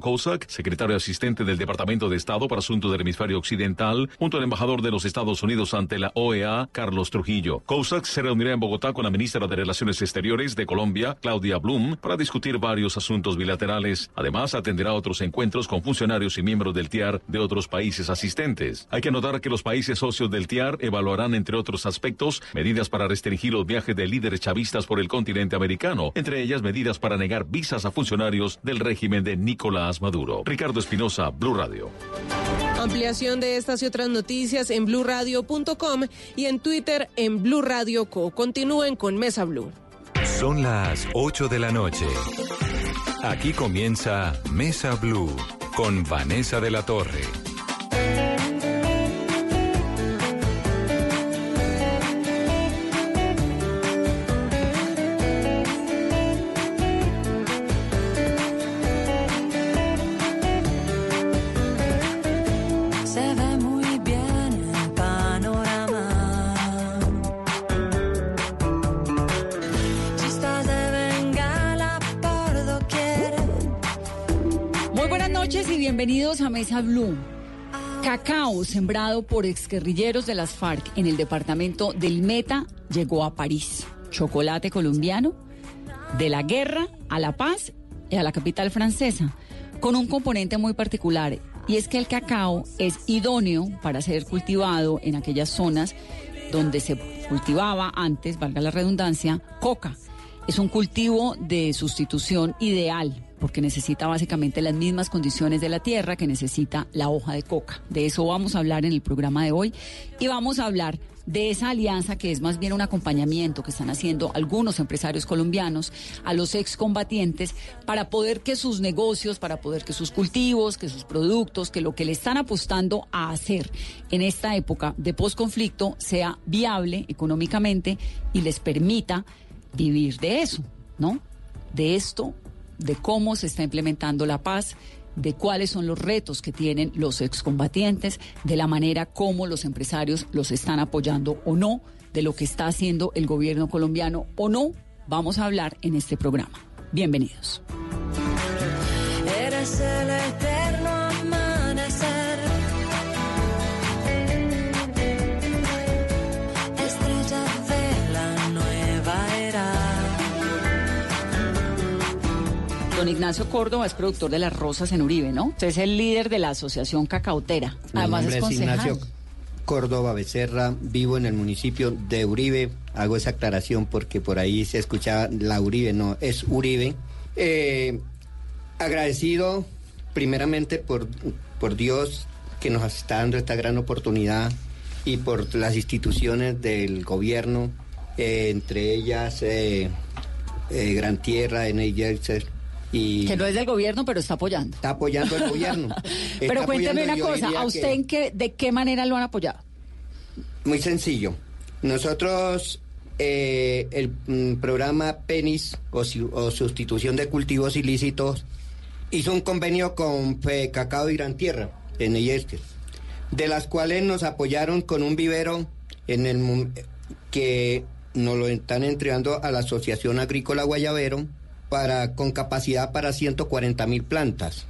Cusack, secretario asistente del Departamento de Estado para Asuntos del Hemisferio Occidental, junto al embajador de los Estados Unidos ante la OEA, Carlos Trujillo. Cusack se reunirá en Bogotá con la ministra de Relaciones Exteriores de Colombia, Claudia Blum, para discutir varios asuntos bilaterales. Además, atenderá otros encuentros con funcionarios y miembros del TIAR de otros países asistentes. Hay que anotar que los países socios del TIAR evaluarán, entre otros aspectos, medidas para restringir los viajes de líderes chavistas por el continente americano, entre ellas medidas para negar visas a funcionarios del régimen de Nicolás Maduro. Ricardo Espinosa, Blue Radio. Ampliación de estas y otras noticias en bluradio.com y en Twitter en Blue Radio Co. Continúen con Mesa Blue. Son las 8 de la noche. Aquí comienza Mesa Blue con Vanessa de la Torre. Bienvenidos a Mesa Blue. Cacao sembrado por exguerrilleros de las FARC en el departamento del Meta llegó a París. Chocolate colombiano de la guerra a la paz y a la capital francesa, con un componente muy particular, y es que el cacao es idóneo para ser cultivado en aquellas zonas donde se cultivaba antes, valga la redundancia, coca. Es un cultivo de sustitución ideal porque necesita básicamente las mismas condiciones de la tierra que necesita la hoja de coca. De eso vamos a hablar en el programa de hoy y vamos a hablar de esa alianza que es más bien un acompañamiento que están haciendo algunos empresarios colombianos a los excombatientes para poder que sus negocios, para poder que sus cultivos, que sus productos, que lo que le están apostando a hacer en esta época de posconflicto sea viable económicamente y les permita vivir de eso, ¿no? De esto, de cómo se está implementando la paz, de cuáles son los retos que tienen los excombatientes, de la manera como los empresarios los están apoyando o no, de lo que está haciendo el gobierno colombiano o no, vamos a hablar en este programa. Bienvenidos. Eres el Don Ignacio Córdoba es productor de Las Rosas en Uribe, ¿no? Usted es el líder de la Asociación Cacautera. Mi Además nombre es es. Ignacio Córdoba Becerra, vivo en el municipio de Uribe. Hago esa aclaración porque por ahí se escuchaba la Uribe, no, es Uribe. Eh, agradecido primeramente por, por Dios que nos está dando esta gran oportunidad y por las instituciones del gobierno, eh, entre ellas eh, Gran Tierra, N. Y... Que no es del gobierno, pero está apoyando. Está apoyando el gobierno. Pero cuénteme una cosa, ¿a que- usted en qué, de qué manera lo han apoyado? Muy sencillo. Nosotros, eh, el mm, programa PENIS o, o sustitución de cultivos ilícitos hizo un convenio con Fe Cacao y Gran Tierra en Eyesque, de las cuales nos apoyaron con un vivero en el que nos lo están entregando a la Asociación Agrícola Guayabero para con capacidad para 140 mil plantas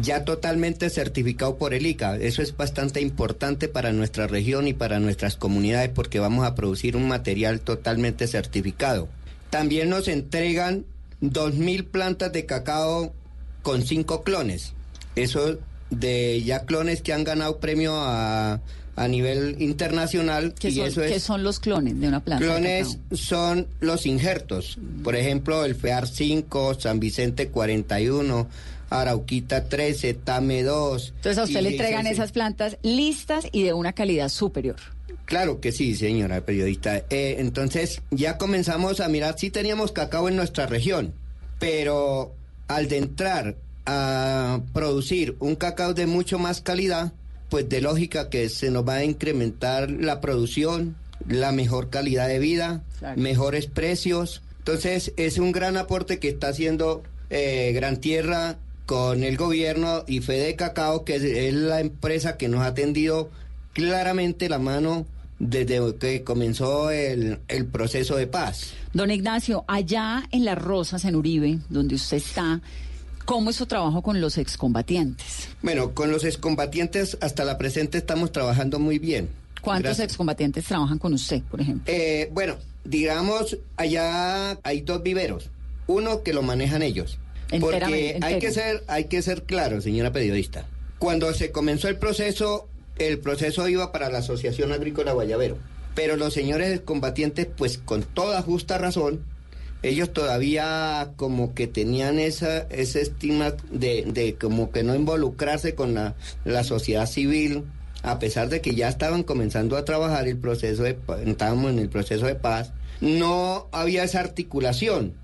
ya totalmente certificado por el ICA. Eso es bastante importante para nuestra región y para nuestras comunidades porque vamos a producir un material totalmente certificado. También nos entregan 2.000 plantas de cacao con 5 clones. Eso de ya clones que han ganado premio a, a nivel internacional. ¿Qué y son, eso es, qué son los clones de una planta? Clones son los injertos. Por ejemplo, el FEAR 5, San Vicente 41, Arauquita 13, Tame 2. Entonces a usted le entregan esas plantas listas y de una calidad superior. Claro que sí, señora periodista. Eh, entonces ya comenzamos a mirar, sí teníamos cacao en nuestra región, pero al de entrar a producir un cacao de mucho más calidad, pues de lógica que se nos va a incrementar la producción, la mejor calidad de vida, mejores precios. Entonces es un gran aporte que está haciendo eh, Gran Tierra con el gobierno y Fede Cacao, que es, es la empresa que nos ha tendido claramente la mano desde que comenzó el, el proceso de paz. Don Ignacio, allá en Las Rosas, en Uribe, donde usted está, ¿cómo es su trabajo con los excombatientes? Bueno, con los excombatientes hasta la presente estamos trabajando muy bien. ¿Cuántos Gracias. excombatientes trabajan con usted, por ejemplo? Eh, bueno, digamos, allá hay dos viveros. Uno que lo manejan ellos. Porque hay que ser, hay que ser claro, señora periodista. Cuando se comenzó el proceso, el proceso iba para la Asociación Agrícola Guayabero. Pero los señores combatientes, pues con toda justa razón, ellos todavía como que tenían esa, ese estima de, de como que no involucrarse con la, la sociedad civil, a pesar de que ya estaban comenzando a trabajar el proceso de estábamos en el proceso de paz, no había esa articulación.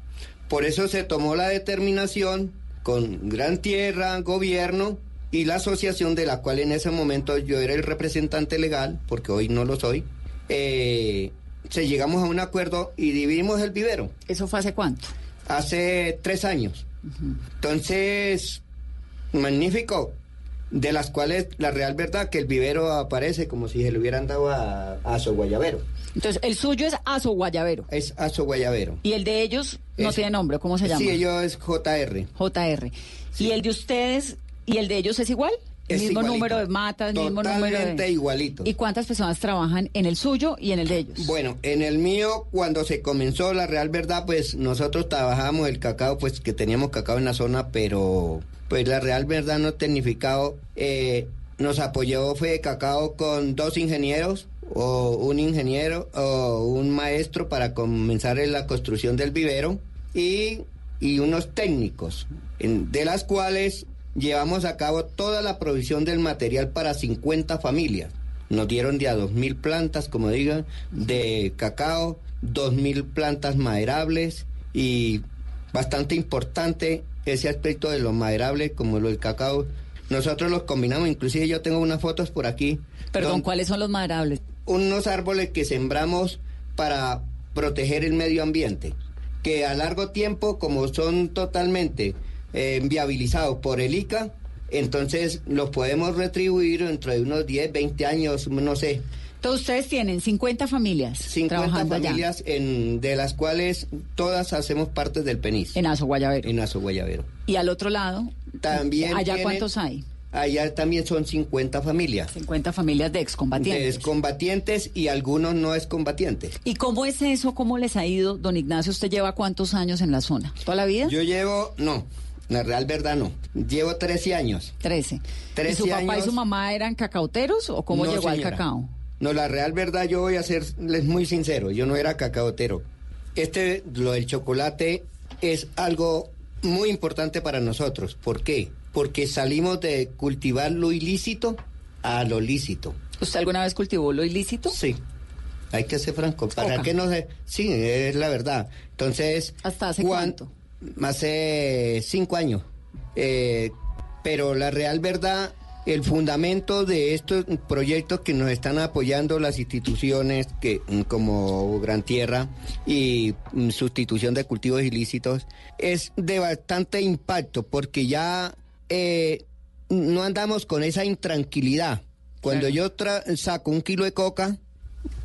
Por eso se tomó la determinación con Gran Tierra, gobierno y la asociación de la cual en ese momento yo era el representante legal, porque hoy no lo soy, eh, se llegamos a un acuerdo y dividimos el vivero. ¿Eso fue hace cuánto? Hace tres años. Entonces, magnífico. De las cuales la real verdad que el vivero aparece como si se le hubieran dado a, a su guayabero. Entonces, el suyo es Aso Guayabero. Es a su guayabero. Y el de ellos no Es- tiene nombre, ¿cómo se llama? Sí, ellos es JR. JR. ¿Y el de ustedes y el de ellos es igual? El mismo igualito. número de matas, el mismo número Totalmente de... igualito. ¿Y cuántas personas trabajan en el suyo y en el de ellos? Bueno, en el mío, cuando se comenzó la real verdad, pues nosotros trabajábamos el cacao, pues que teníamos cacao en la zona, pero pues la real verdad no tecnificado. eh, nos apoyó fue Cacao con dos ingenieros, o un ingeniero, o un maestro para comenzar en la construcción del vivero, y, y unos técnicos, en- de las cuales llevamos a cabo toda la provisión del material para 50 familias. Nos dieron de a 2.000 plantas, como digan, de cacao, 2.000 plantas maderables y bastante importante ese aspecto de lo maderable como lo del cacao. Nosotros los combinamos, inclusive yo tengo unas fotos por aquí. Perdón, ¿cuáles son los maderables? unos árboles que sembramos para proteger el medio ambiente, que a largo tiempo, como son totalmente eh, viabilizados por el ICA, entonces los podemos retribuir dentro de unos 10, 20 años, no sé, Entonces, ustedes tienen 50 familias 50 trabajando allá familias en, de las cuales todas hacemos parte del PENIS, en Aso Guayabero. en Aso Guayabero. Y al otro lado, También ¿allá tienen- cuántos hay? Allá también son 50 familias. 50 familias de De excombatientes. excombatientes y algunos no excombatientes. ¿Y cómo es eso? ¿Cómo les ha ido? Don Ignacio, ¿usted lleva cuántos años en la zona? ¿Toda la vida? Yo llevo, no, la real verdad no. Llevo 13 años. 13. ¿Y 13 su papá y su mamá eran cacauteros o cómo No, llegó al cacao? No, la real verdad yo voy a serles muy sincero, yo no era cacaotero. Este, lo del chocolate es algo muy importante para nosotros. ¿Por qué? Porque salimos de cultivar lo ilícito a lo lícito. ¿Usted alguna vez cultivó lo ilícito? Sí. Hay que ser franco. ¿Para Coca. qué no se.? Sí, es la verdad. Entonces. ¿Hasta hace cuánto? Hace cinco años. Eh, pero la real verdad, el fundamento de estos proyectos que nos están apoyando las instituciones que mm, como Gran Tierra y mm, sustitución de cultivos ilícitos es de bastante impacto porque ya eh, no andamos con esa intranquilidad. Cuando yo tra- saco un kilo de coca,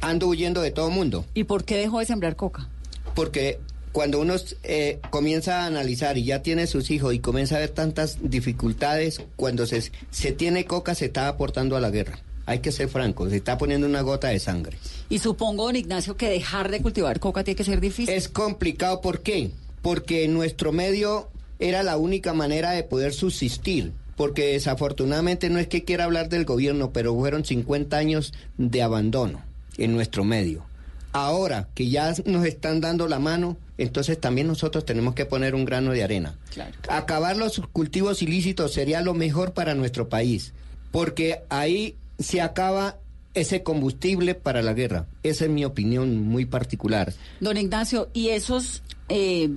ando huyendo de todo mundo ¿Y por qué dejó de sembrar coca? porque cuando uno eh, comienza a analizar y ya tiene sus hijos y comienza a ver tantas dificultades, cuando se, se tiene coca se está aportando a la guerra. Hay que ser franco, se está poniendo una gota de sangre. Y supongo, don Ignacio, que dejar de cultivar coca tiene que ser difícil. Es complicado, ¿por qué? Porque en nuestro medio era la única manera de poder subsistir. Porque desafortunadamente no es que quiera hablar del gobierno, pero fueron 50 años de abandono en nuestro medio. Ahora que ya nos están dando la mano, entonces también nosotros tenemos que poner un grano de arena. Claro. Acabar los cultivos ilícitos sería lo mejor para nuestro país, porque ahí se acaba ese combustible para la guerra. Esa es mi opinión muy particular. Don Ignacio, ¿y esos eh,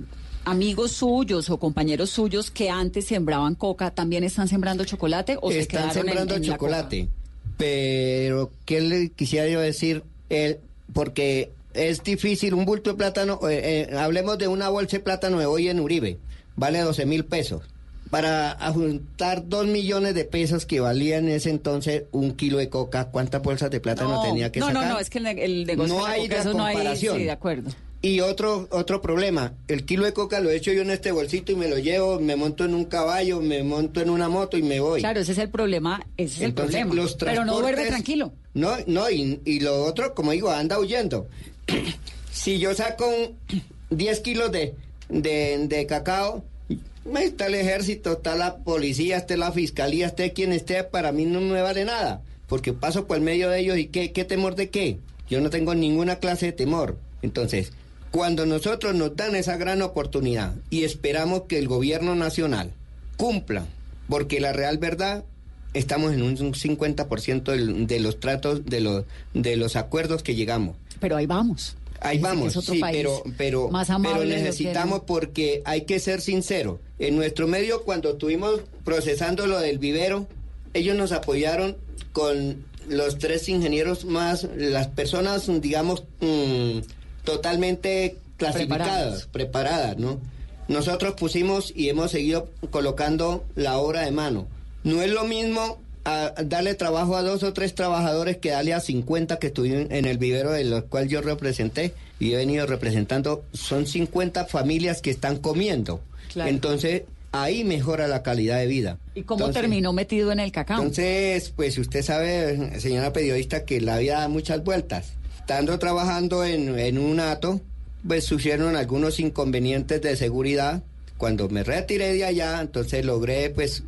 amigos suyos o compañeros suyos que antes sembraban coca también están sembrando chocolate o se Están quedaron en- sembrando la chocolate. Pero, ¿qué le quisiera yo decir? Porque es difícil, un bulto de plátano, eh, eh, hablemos de una bolsa de plátano de hoy en Uribe, vale 12 mil pesos. Para juntar dos millones de pesos que valía en ese entonces un kilo de coca, ¿cuántas bolsas de plátano No, tenía que no, sacar? no, no, es que el, el negocio No de la hay coca, eso no hay, comparación. sí, de acuerdo. Y otro otro problema, el kilo de coca lo echo yo en este bolsito y me lo llevo, me monto en un caballo, me monto en una moto y me voy. Claro, ese es el problema, ese es Entonces, el problema. los Pero no duerme tranquilo. No, no, y, y lo otro, como digo, anda huyendo. si yo saco un 10 kilos de, de, cacao, está el ejército, está la policía, está la fiscalía, esté quien esté, para mí no me vale nada, porque paso por el medio de ellos y qué, qué temor de qué. Yo no tengo ninguna clase de temor. Entonces, cuando nosotros nos dan esa gran oportunidad y esperamos que el gobierno nacional cumpla, porque la real verdad estamos en un 50% del- de los tratos, de los, de los acuerdos que llegamos. Pero ahí vamos. Ahí vamos, es sí, pero, pero, más pero necesitamos porque hay que ser sincero. En nuestro medio, cuando estuvimos procesando lo del vivero, ellos nos apoyaron con los tres ingenieros más, las personas, digamos, mm, totalmente clasificadas, preparadas, ¿no? Nosotros pusimos y hemos seguido colocando la obra de mano. No es lo mismo a- darle trabajo a dos o tres trabajadores que darle a 50 que estuvieron en el vivero de los cual yo representé y he venido representando. Son 50 familias que están comiendo. Claro. Entonces, ahí mejora la calidad de vida. ¿Y cómo Entonces- terminó metido en el cacao? entonces, pues usted sabe, señora periodista, que la vida da muchas vueltas. Estando trabajando en, en un ato, pues surgieron algunos inconvenientes de seguridad. Cuando me retiré de allá, entonces logré, pues,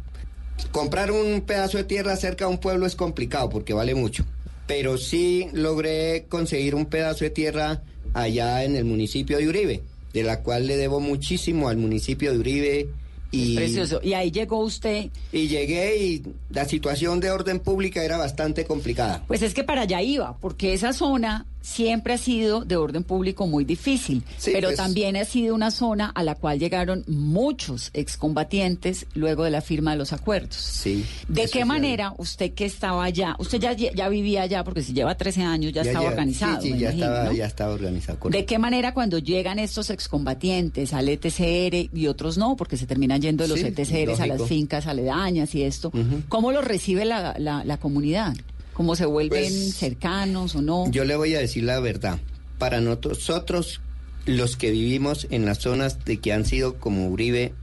comprar un pedazo de tierra cerca de un pueblo es complicado porque vale mucho. Pero sí logré conseguir un pedazo de tierra allá en el municipio de Uribe, de la cual le debo muchísimo al municipio de Uribe. Y, Precioso. Y ahí llegó usted. y llegué y la situación de orden pública era bastante complicada. Pues es que para allá iba, porque esa zona siempre ha sido de orden público muy difícil, Sí, pero también ha sido una zona a la cual llegaron muchos excombatientes luego de la firma de los acuerdos. Sí. ¿De qué manera usted que estaba allá, usted ya, ya vivía allá, porque si lleva 13 años ya, estaba lleva- organizado? Sí, ya, imagino, estaba, ¿no? ya estaba organizado. ¿De qué manera cuando llegan estos excombatientes al ETCR y otros no, porque se terminan yendo de los Sí, ETCRs a las fincas aledañas y esto? ¿Cómo lo recibe la, la, la comunidad? ¿Cómo se vuelven Pues, cercanos o no? Yo le voy a decir la verdad. Para nosotros, los que vivimos en las zonas de que han sido como Uribe,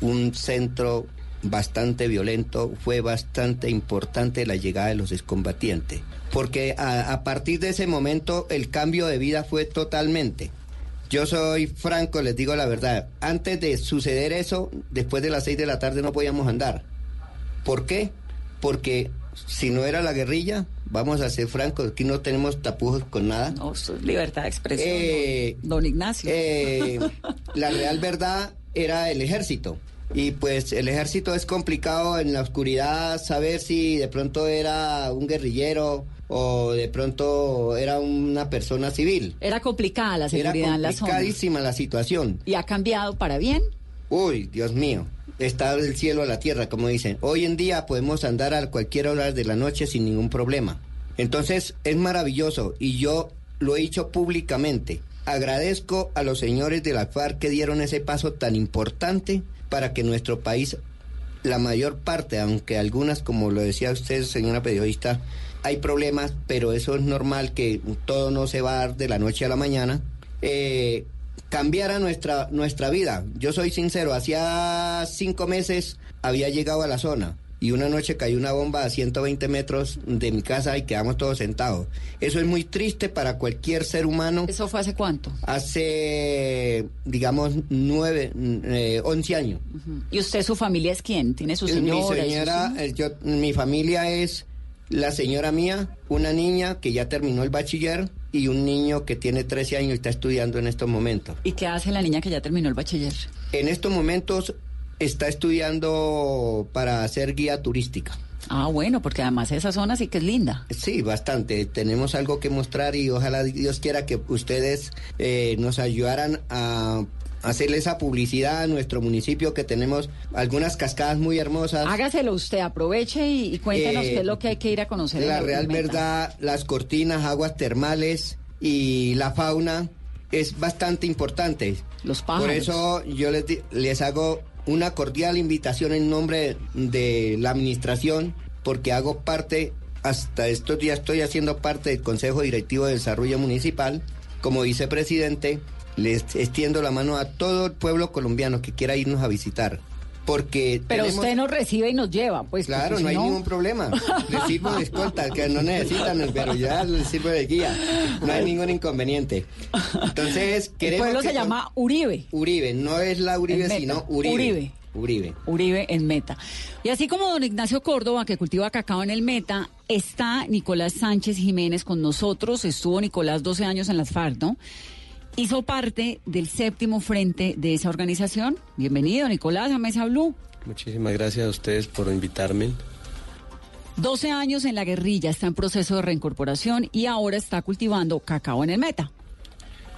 un centro bastante violento, fue bastante importante la llegada de los excombatientes. Porque a, a partir de ese momento el cambio de vida fue totalmente. Yo soy franco, les digo la verdad. Antes de suceder eso, después de las seis de la tarde no podíamos andar. ¿Por qué? Porque si no era la guerrilla, vamos a ser francos, aquí no tenemos tapujos con nada. No, es libertad de expresión. Eh, don, Ignacio. Eh, la real verdad era el ejército. Y pues el ejército es complicado en la oscuridad saber si de pronto era un guerrillero o de pronto era una persona civil. Era complicada la Era seguridad en la zona. complicadísima la situación. ¿Y ha cambiado para bien? Uy, Dios mío, está del cielo a la tierra, como dicen. Hoy en día podemos andar a cualquier hora de la noche sin ningún problema. Entonces es maravilloso y yo lo he dicho públicamente. Agradezco a los señores de la FARC que dieron ese paso tan importante para que nuestro país, la mayor parte, aunque algunas, como lo decía usted, señora periodista, hay problemas, pero eso es normal que todo no se va a dar de la noche a la mañana. Eh, cambiara nuestra, nuestra vida. Yo soy sincero, hacía cinco meses había llegado a la zona y una noche cayó una bomba a 120 metros de mi casa y quedamos todos sentados. Eso es muy triste para cualquier ser humano. ¿Eso fue hace cuánto? Hace, digamos, nueve, eh, 11 años. ¿Y usted, su familia es quién? ¿Tiene su Mi señora? sus señora, eh, yo, mi familia es la señora mía, una niña que ya terminó el bachiller y un niño que tiene 13 años y está estudiando en estos momentos. ¿Y qué hace la niña que ya terminó el bachiller? En estos momentos está estudiando para ser guía turística. Ah, bueno, porque además esa zona sí que es linda. Sí, bastante. Tenemos algo que mostrar y ojalá Dios quiera que ustedes eh, nos ayudaran a hacerle esa publicidad a nuestro municipio que tenemos algunas cascadas muy hermosas. Hágaselo usted, aproveche y, y cuéntenos Eh, qué es lo que hay que ir a conocer. La en real verdad, las cortinas, aguas termales y la fauna es bastante importante. Los Por pájaros. eso yo les, les hago una cordial invitación en nombre de la administración, porque hago parte, hasta estos días estoy haciendo parte del Consejo Directivo de Desarrollo Municipal. Como vicepresidente, les extiendo la mano a todo el pueblo colombiano que quiera irnos a visitar. Porque Pero tenemos- usted nos recibe y nos lleva, pues. Claro, no hay ningún problema. Les sirvo de escolta, que no necesitan, pero ya les sirvo de guía. No hay ningún inconveniente. Entonces, El queremos. pueblo que se llama Uribe. Uribe, no es la Uribe, sino Uribe. Uribe. Uribe. Uribe en Meta. Y así como don Ignacio Córdoba, que cultiva cacao en el Meta, está Nicolás Sánchez Jiménez con nosotros. Estuvo Nicolás 12 años en las FARC, ¿no? Hizo parte del séptimo frente de esa organización. Bienvenido, Nicolás, a Mesa Blue. Muchísimas gracias a ustedes por invitarme. 12 años en la guerrilla, está en proceso de reincorporación y ahora está cultivando cacao en el Meta.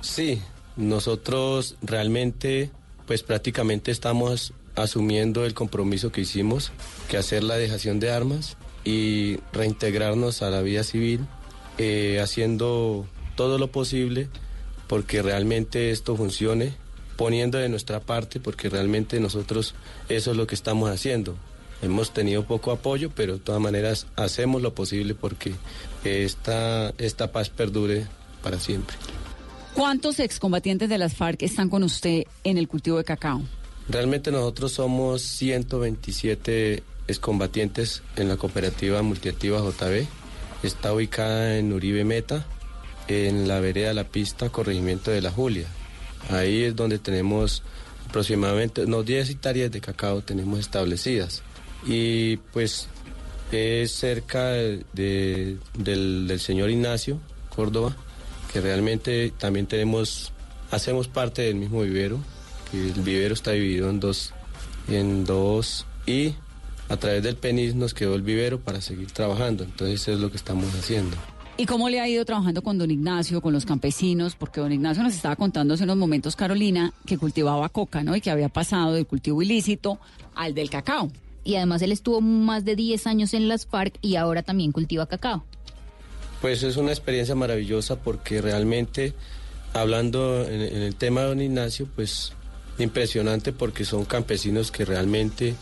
Sí, nosotros realmente, pues prácticamente estamos asumiendo el compromiso que hicimos, que hacer la dejación de armas y reintegrarnos a la vida civil, eh, haciendo todo lo posible porque realmente esto funcione, poniendo de nuestra parte, porque realmente nosotros eso es lo que estamos haciendo. Hemos tenido poco apoyo, pero de todas maneras hacemos lo posible porque esta, esta paz perdure para siempre. ¿Cuántos excombatientes de las FARC están con usted en el cultivo de cacao? Realmente nosotros somos 127 excombatientes en la cooperativa multiactiva JB. Está ubicada en Uribe Meta, en la vereda La Pista, corregimiento de la Julia. Ahí es donde tenemos aproximadamente unos 10 hectáreas de cacao tenemos establecidas. Y pues es cerca de- de- del, del señor Ignacio Córdoba, que realmente también tenemos, hacemos parte del mismo vivero, que el vivero está dividido en dos, en dos y a través del PENIS nos quedó el vivero para seguir trabajando, entonces eso es lo que estamos haciendo. ¿Y cómo le ha ido trabajando con don Ignacio, con los campesinos? Porque don Ignacio nos estaba contando hace unos momentos, Carolina, que cultivaba coca, ¿no? Y que había pasado del cultivo ilícito al del cacao. Y además él estuvo más de 10 años en las FARC y ahora también cultiva cacao. Pues es una experiencia maravillosa porque realmente, hablando en, en el tema de don Ignacio, pues impresionante porque son campesinos que realmente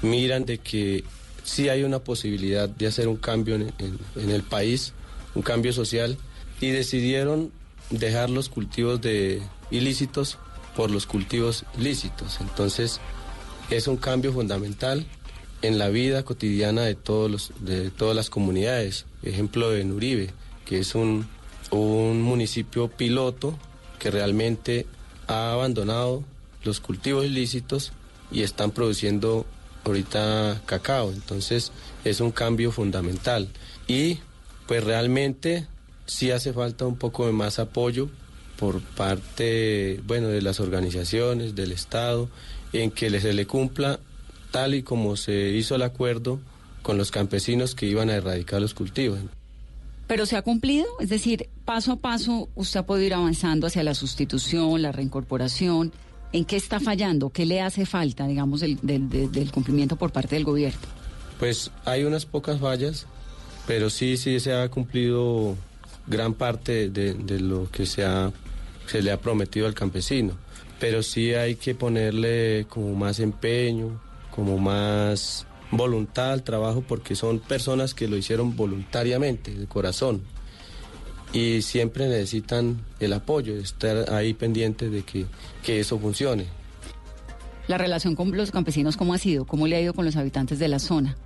miran de que sí hay una posibilidad de hacer un cambio en, en- en el país, un cambio social, y decidieron dejar los cultivos de ilícitos por los cultivos lícitos. Entonces, es un cambio fundamental en la vida cotidiana de todos los de todas las comunidades. Ejemplo en Uribe, que es un, un municipio piloto que realmente ha abandonado los cultivos ilícitos y están produciendo ahorita cacao. Entonces es un cambio fundamental. Y pues realmente sí hace falta un poco de más apoyo por parte, bueno, de las organizaciones, del Estado, en que se le cumpla tal y como se hizo el acuerdo con los campesinos que iban a erradicar los cultivos. Pero se ha cumplido, es decir, paso a paso usted ha podido ir avanzando hacia la sustitución, la reincorporación. ¿En qué está fallando? ¿Qué le hace falta, digamos, del- del- del cumplimiento por parte del gobierno? Pues hay unas pocas fallas, pero sí, sí se ha cumplido gran parte de, lo que se le ha prometido al campesino. Pero sí hay que ponerle como más empeño, como más voluntad al trabajo, porque son personas que lo hicieron voluntariamente, de corazón. Y siempre necesitan el apoyo, estar ahí pendientes de que, que eso funcione. La relación con los campesinos, ¿cómo ha sido? ¿Cómo le ha ido con los habitantes de la zona?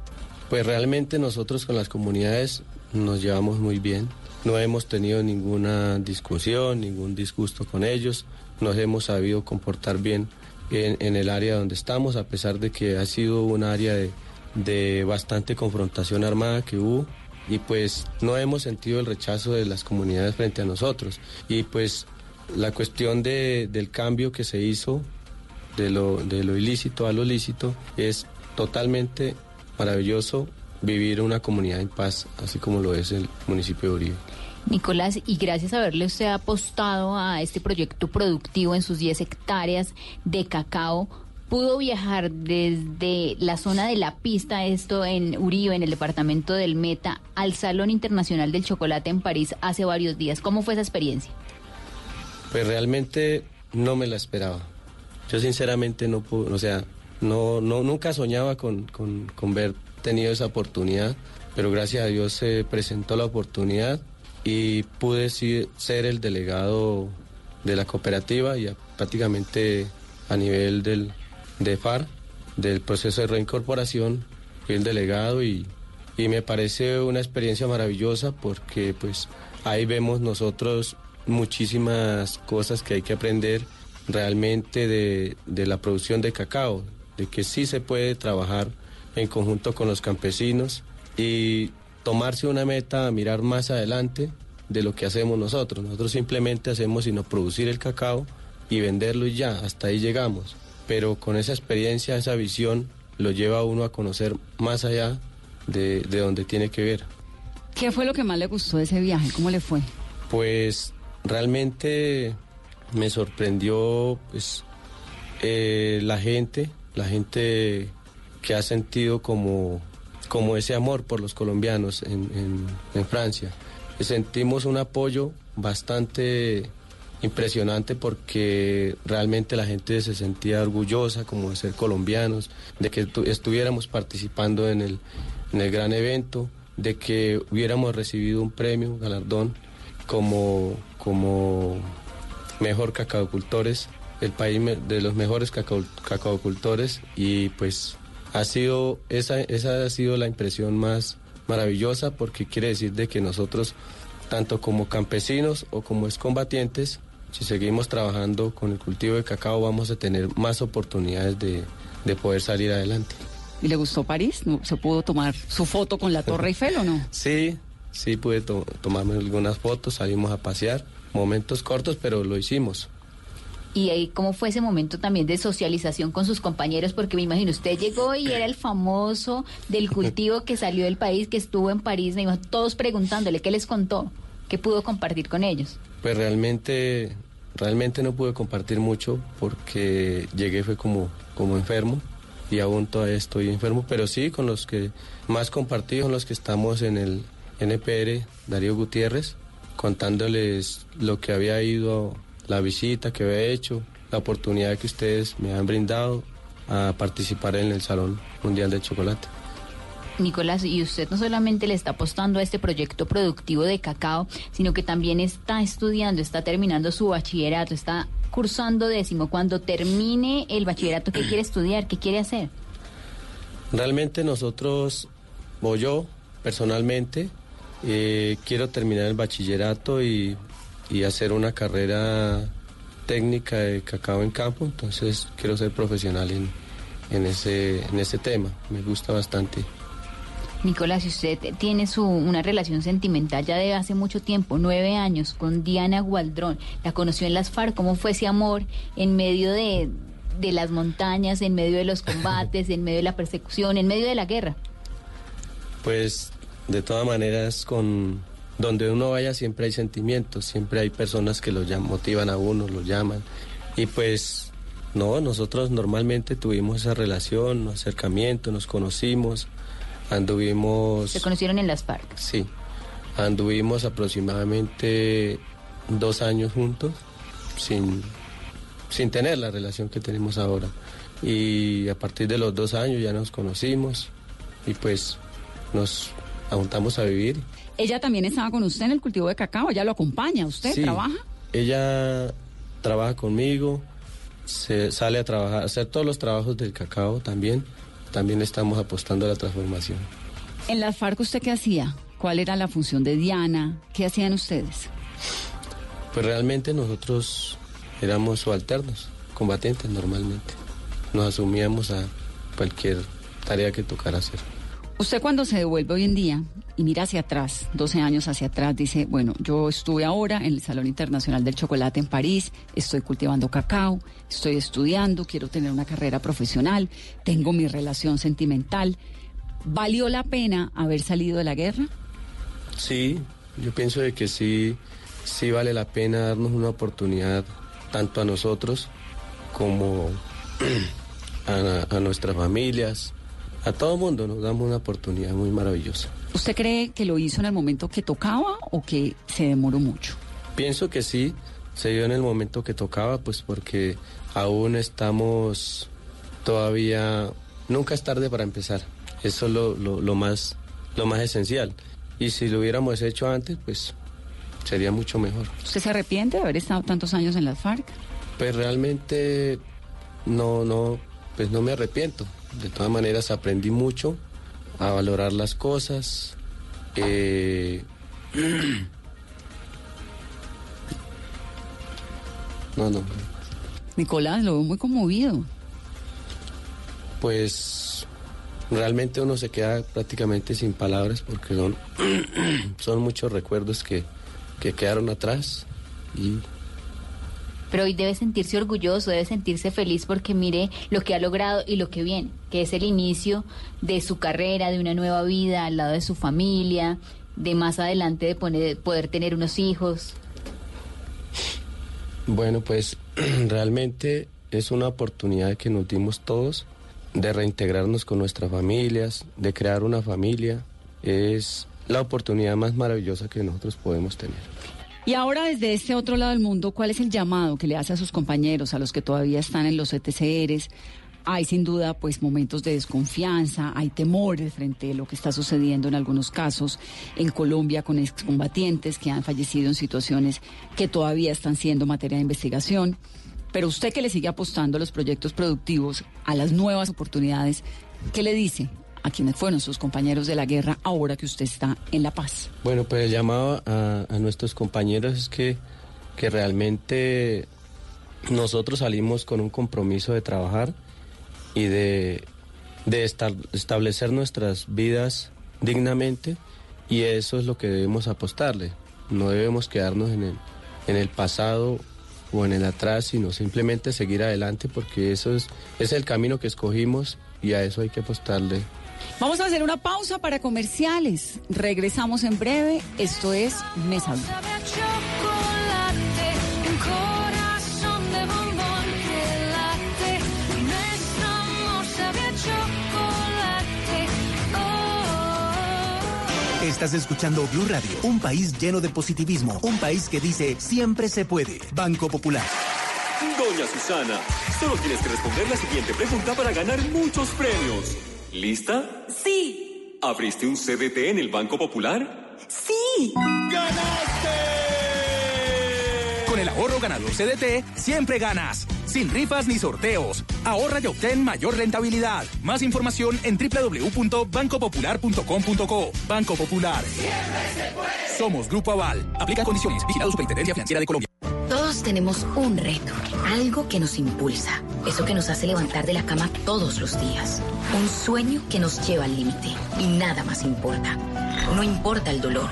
Pues realmente nosotros con las comunidades nos llevamos muy bien. No hemos tenido ninguna discusión, ningún disgusto con ellos. Nos hemos sabido comportar bien en, el área donde estamos, a pesar de que ha sido un área de, de bastante confrontación armada que hubo. Y pues no hemos sentido el rechazo de las comunidades frente a nosotros. Y pues la cuestión de- del cambio que se hizo de lo, de lo ilícito a lo lícito, es totalmente maravilloso vivir una comunidad en paz, así como lo es el municipio de Uribe. Nicolás, y gracias a haberle usted apostado a este proyecto productivo en sus 10 hectáreas de cacao, pudo viajar desde la zona de la pista, esto en Uribe, en el departamento del Meta, al Salón Internacional del Chocolate en París hace varios días. ¿Cómo fue esa experiencia? Pues realmente no me la esperaba. Yo sinceramente no pude, o sea, no, no, nunca soñaba con, con, con ver tenido esa oportunidad, pero gracias a Dios se presentó la oportunidad y pude ser el delegado de la cooperativa y a- prácticamente a nivel del, de FAR, del proceso de reincorporación, fui el delegado y, y me parece una experiencia maravillosa porque pues ahí vemos nosotros muchísimas cosas que hay que aprender realmente de, de la producción de cacao, de que sí se puede trabajar en conjunto con los campesinos y tomarse una meta a mirar más adelante de lo que hacemos nosotros. Nosotros simplemente hacemos sino producir el cacao y venderlo y ya, hasta ahí llegamos. Pero con esa experiencia, esa visión, lo lleva a uno a conocer más allá de, de donde tiene que ver. ¿Qué fue lo que más le gustó de ese viaje? ¿Cómo le fue? Pues realmente me sorprendió pues, eh, la gente, la gente que ha sentido como, como ese amor por los colombianos en, Francia. Sentimos un apoyo bastante impresionante porque realmente la gente se sentía orgullosa como de ser colombianos, de que tu- estuviéramos participando en el, en el gran evento, de que hubiéramos recibido un premio, galardón, como, como mejor cacaocultores, el país de los mejores cacao, cacaocultores y pues ha sido, esa, esa ha sido la impresión más maravillosa porque quiere decir de que nosotros, tanto como campesinos o como excombatientes, si seguimos trabajando con el cultivo de cacao vamos a tener más oportunidades de, de poder salir adelante. ¿Y le gustó París? ¿No- ¿Se pudo tomar su foto con la Torre Eiffel o no? Sí, sí pude to- tomarme algunas fotos, salimos a pasear, momentos cortos, pero lo hicimos. Y ahí, ¿cómo fue ese momento también de socialización con sus compañeros? Porque me imagino, usted llegó y era el famoso del cultivo que salió del país, que estuvo en París, me imagino, todos preguntándole qué les contó, qué pudo compartir con ellos. Pues realmente, realmente no pude compartir mucho porque llegué fue como, como enfermo y aún todavía estoy enfermo, pero sí con los que más compartí son los que estamos en el NPR, Darío Gutiérrez, contándoles lo que había ido, la visita que había hecho, la oportunidad que ustedes me han brindado a participar en el Salón Mundial del Chocolate. Nicolás, y usted no solamente le está apostando a este proyecto productivo de cacao, sino que también está estudiando, está terminando su bachillerato, está cursando décimo. Cuando termine el bachillerato, ¿qué quiere estudiar? ¿Qué quiere hacer? Realmente nosotros, o yo personalmente, eh, quiero terminar el bachillerato y, y hacer una carrera técnica de cacao en campo, entonces quiero ser profesional en, en, ese, en ese tema, me gusta bastante. Nicolás, usted tiene su, una relación sentimental ya de hace mucho tiempo, nueve años, con Diana Gualdrón, la conoció en las FARC, ¿cómo fue ese amor en medio de, de las montañas, en medio de los combates, en medio de la persecución, en medio de la guerra? Pues de todas maneras, con donde uno vaya siempre hay sentimientos, siempre hay personas que lo motivan a uno, lo llaman. Y pues no, nosotros normalmente tuvimos esa relación, acercamiento, nos conocimos, anduvimos... Se conocieron en las FARC. Sí, anduvimos aproximadamente dos años juntos sin, sin tener la relación que tenemos ahora. Y a partir de los dos años ya nos conocimos y pues nos juntamos a vivir. Ella también estaba con usted en el cultivo de cacao, ella lo acompaña, ¿usted Sí, trabaja? Ella trabaja conmigo, se sale a trabajar, a hacer todos los trabajos del cacao también. También estamos apostando a la transformación. En las FARC, ¿usted qué hacía? ¿Cuál era la función de Diana? ¿Qué hacían ustedes? Pues realmente nosotros éramos subalternos, combatientes normalmente. Nos asumíamos a cualquier tarea que tocara hacer. Usted cuando se devuelve hoy en día y mira hacia atrás, 12 años hacia atrás, dice, bueno, yo estuve ahora en el Salón Internacional del Chocolate en París, estoy cultivando cacao, estoy estudiando, quiero tener una carrera profesional, tengo mi relación sentimental. ¿Valió la pena haber salido de la guerra? Sí, Yo pienso de que sí, sí vale la pena darnos una oportunidad tanto a nosotros como a, a nuestras familias, a todo el mundo nos damos una oportunidad muy maravillosa. ¿Usted cree que lo hizo en el momento que tocaba o que se demoró mucho? Pienso que sí, se dio en el momento que tocaba, pues porque aún estamos todavía, nunca es tarde para empezar. Eso es lo, lo, lo más, lo más esencial. Y si lo hubiéramos hecho antes, pues sería mucho mejor. ¿Usted se arrepiente de haber estado tantos años en las FARC? Pues realmente no, no, pues no me arrepiento. De todas maneras aprendí mucho a valorar las cosas. Eh, no, no. Nicolás, lo veo muy conmovido. Pues realmente uno se queda prácticamente sin palabras porque son, son muchos recuerdos que, que quedaron atrás y pero hoy debe sentirse orgulloso, debe sentirse feliz porque mire lo que ha logrado y lo que viene, que es el inicio de su carrera, de una nueva vida al lado de su familia, de más adelante de poder tener unos hijos. Bueno, pues realmente es una oportunidad que nos dimos todos de reintegrarnos con nuestras familias, de crear una familia. Es la oportunidad más maravillosa que nosotros podemos tener. Y ahora desde este otro lado del mundo, ¿cuál es el llamado que le hace a sus compañeros, a los que todavía están en los ETCRs? Hay sin duda pues momentos de desconfianza, hay temores frente a lo que está sucediendo en algunos casos en Colombia con excombatientes que han fallecido en situaciones que todavía están siendo materia de investigación. Pero usted que le sigue apostando a los proyectos productivos, a las nuevas oportunidades, ¿qué le dice a quienes fueron sus compañeros de la guerra ahora que usted está en La Paz? Bueno, pues el llamado a, nuestros compañeros es que, que realmente nosotros salimos con un compromiso de trabajar y de, de establecer nuestras vidas dignamente y eso es lo que debemos apostarle. No debemos quedarnos en el, en el pasado o en el atrás, sino simplemente seguir adelante porque eso es, es el camino que escogimos y a eso hay que apostarle Vamos a hacer una pausa para comerciales. Regresamos en breve. Esto es Mesa Estás escuchando Blue Radio, un país lleno de positivismo, un país que dice siempre se puede. Banco Popular. Doña Susana, solo tienes que responder la siguiente pregunta para ganar muchos premios. ¿Lista? Sí. ¿Abriste un CDT en el Banco Popular? Sí. ¡Ganaste! Con el ahorro ganador CDT, siempre ganas. Sin rifas ni sorteos. Ahorra y obtén mayor rentabilidad. Más información en www.bancopopular.com.co. Banco Popular. Somos Grupo Aval. Aplica condiciones. Vigilado Superintendencia Financiera de Colombia. Todos tenemos un reto, algo que nos impulsa, eso que nos hace levantar de la cama todos los días, un sueño que nos lleva al límite y nada más importa. No importa el dolor,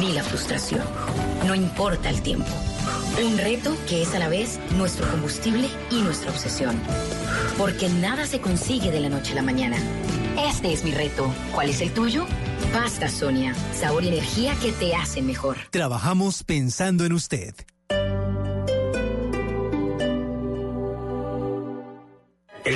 ni la frustración, no importa el tiempo. Un reto que es a la vez nuestro combustible y nuestra obsesión. Porque nada se consigue de la noche a la mañana. Este es mi reto. ¿Cuál es el tuyo? Pasta Sonia, sabor y energía que te hacen mejor. Trabajamos pensando en usted.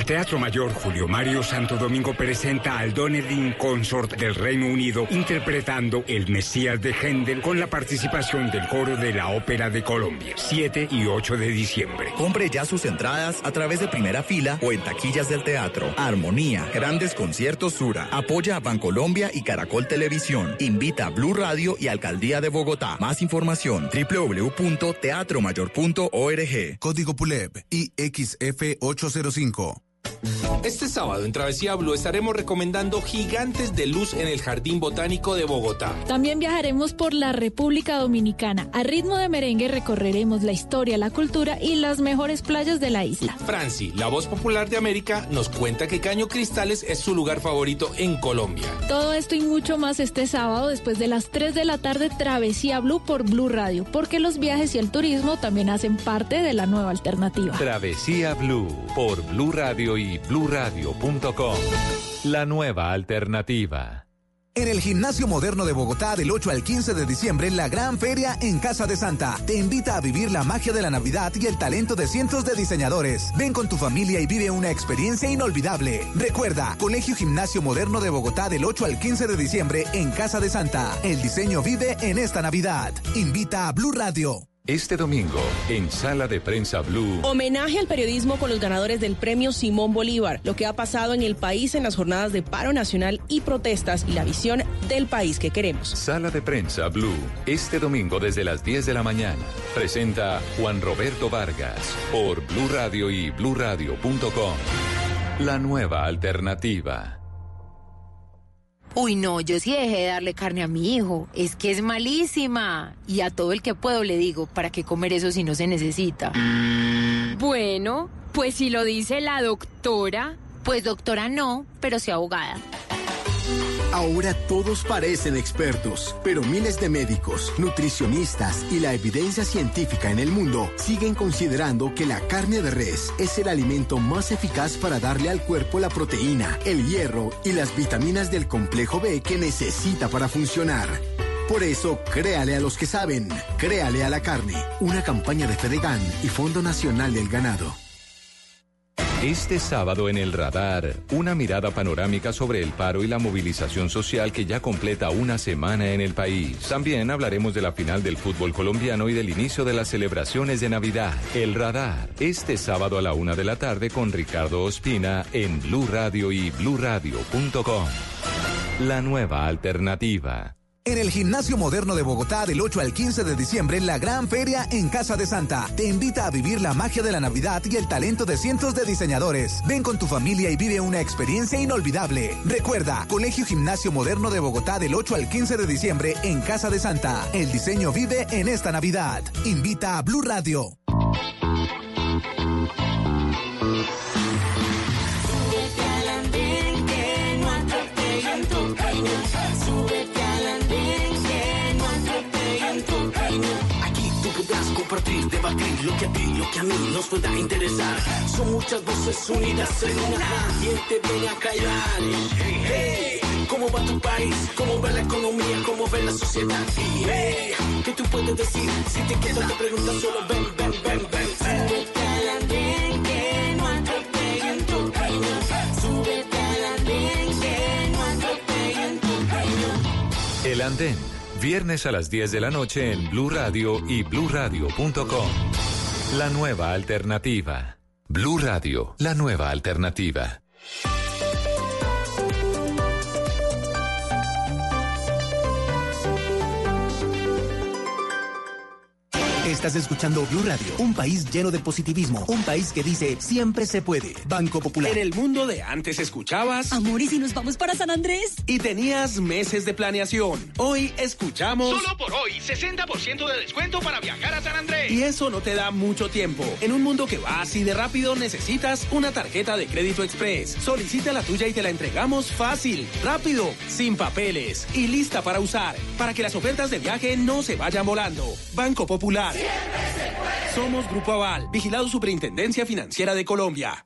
El Teatro Mayor Julio Mario Santo Domingo presenta al Donedin Consort del Reino Unido interpretando El Mesías de Händel con la participación del coro de la Ópera de Colombia, 7 y 8 de diciembre. Compre ya sus entradas a través de primera fila o en taquillas del teatro. Armonía, grandes conciertos Sura. Apoya a Bancolombia y Caracol Televisión. Invita a Blue Radio y Alcaldía de Bogotá. Más información www.teatromayor.org. Código PULEB IXF 805. Este sábado en Travesía Blue estaremos recomendando gigantes de luz en el Jardín Botánico de Bogotá. También viajaremos por la República Dominicana. A ritmo de merengue recorreremos la historia, la cultura y las mejores playas de la isla. Franci, la voz popular de América, nos cuenta que Caño Cristales es su lugar favorito en Colombia. Todo esto y mucho más este sábado después de las 3 de la tarde Travesía Blue por Blue Radio, porque los viajes y el turismo también hacen parte de la nueva alternativa. Travesía Blue por Blue Radio y bluradio.com. La nueva alternativa. En el Gimnasio Moderno de Bogotá del 8 al 15 de diciembre, la gran feria en Casa de Santa te invita a vivir la magia de la Navidad y el talento de cientos de diseñadores. Ven con tu familia y vive una experiencia inolvidable. Recuerda, Colegio Gimnasio Moderno de Bogotá del 8 al 15 de diciembre en Casa de Santa. El diseño vive en esta Navidad. Invita a Blue Radio. Este domingo, en Sala de Prensa Blue. Homenaje al periodismo con los ganadores del premio Simón Bolívar, lo que ha pasado en el país en las jornadas de paro nacional y protestas y la visión del país que queremos. Sala de Prensa Blue, este domingo desde las 10 de la mañana. Presenta Juan Roberto Vargas por Blue Radio y bluradio.com. La nueva alternativa. Uy, no, yo sí dejé de darle carne a mi hijo. Es que es malísima. Y a todo el que puedo le digo, ¿para qué comer eso si no se necesita? Bueno, pues si lo dice la doctora. Pues doctora no, pero sí abogada. Ahora todos parecen expertos, pero miles de médicos, nutricionistas y la evidencia científica en el mundo siguen considerando que la carne de res es el alimento más eficaz para darle al cuerpo la proteína, el hierro y las vitaminas del complejo B que necesita para funcionar. Por eso, créale a los que saben, créale a la carne. Una campaña de Fedegan y Fondo Nacional del Ganado. Este sábado en el radar, una mirada panorámica sobre el paro y la movilización social que ya completa una semana en el país. También hablaremos de la final del fútbol colombiano y del inicio de las celebraciones de Navidad. El radar, este sábado a la una de la tarde con Ricardo Ospina en Blue Radio y bluradio.com. La nueva alternativa. En el Gimnasio Moderno de Bogotá del 8 al 15 de diciembre, la gran feria en Casa de Santa te invita a vivir la magia de la Navidad y el talento de cientos de diseñadores. Ven con tu familia y vive una experiencia inolvidable. Recuerda, Colegio Gimnasio Moderno de Bogotá del 8 al 15 de diciembre en Casa de Santa. El diseño vive en esta Navidad. Invita a Blue Radio. Compartir, debatir lo que a ti, lo que a mí nos pueda interesar. Son muchas voces unidas en una. ¿Quién te viene a callar? Hey, ¿Cómo va tu país? ¿Cómo va la economía? ¿Cómo va la sociedad? Hey, ¿qué tú puedes decir? Si te quedas te preguntas solo ven, ven, ven, ven. Carro. El Andén, viernes a las 10 de la noche en Blue Radio y bluradio.com. La nueva alternativa. Blue Radio, la nueva alternativa. Estás escuchando Blue Radio, un país lleno de positivismo, un país que dice siempre se puede. Banco Popular. En el mundo de antes escuchabas. Amor, ¿y si nos vamos para San Andrés? Y tenías meses de planeación. Hoy escuchamos. Solo por hoy, 60% de descuento para viajar a San Andrés. Y eso no te da mucho tiempo. En un mundo que va así de rápido, necesitas una tarjeta de crédito express. Solicita la tuya y te la entregamos fácil, rápido, sin papeles y lista para usar. Para que las ofertas de viaje no se vayan volando. Banco Popular. Somos Grupo Aval, vigilado Superintendencia Financiera de Colombia.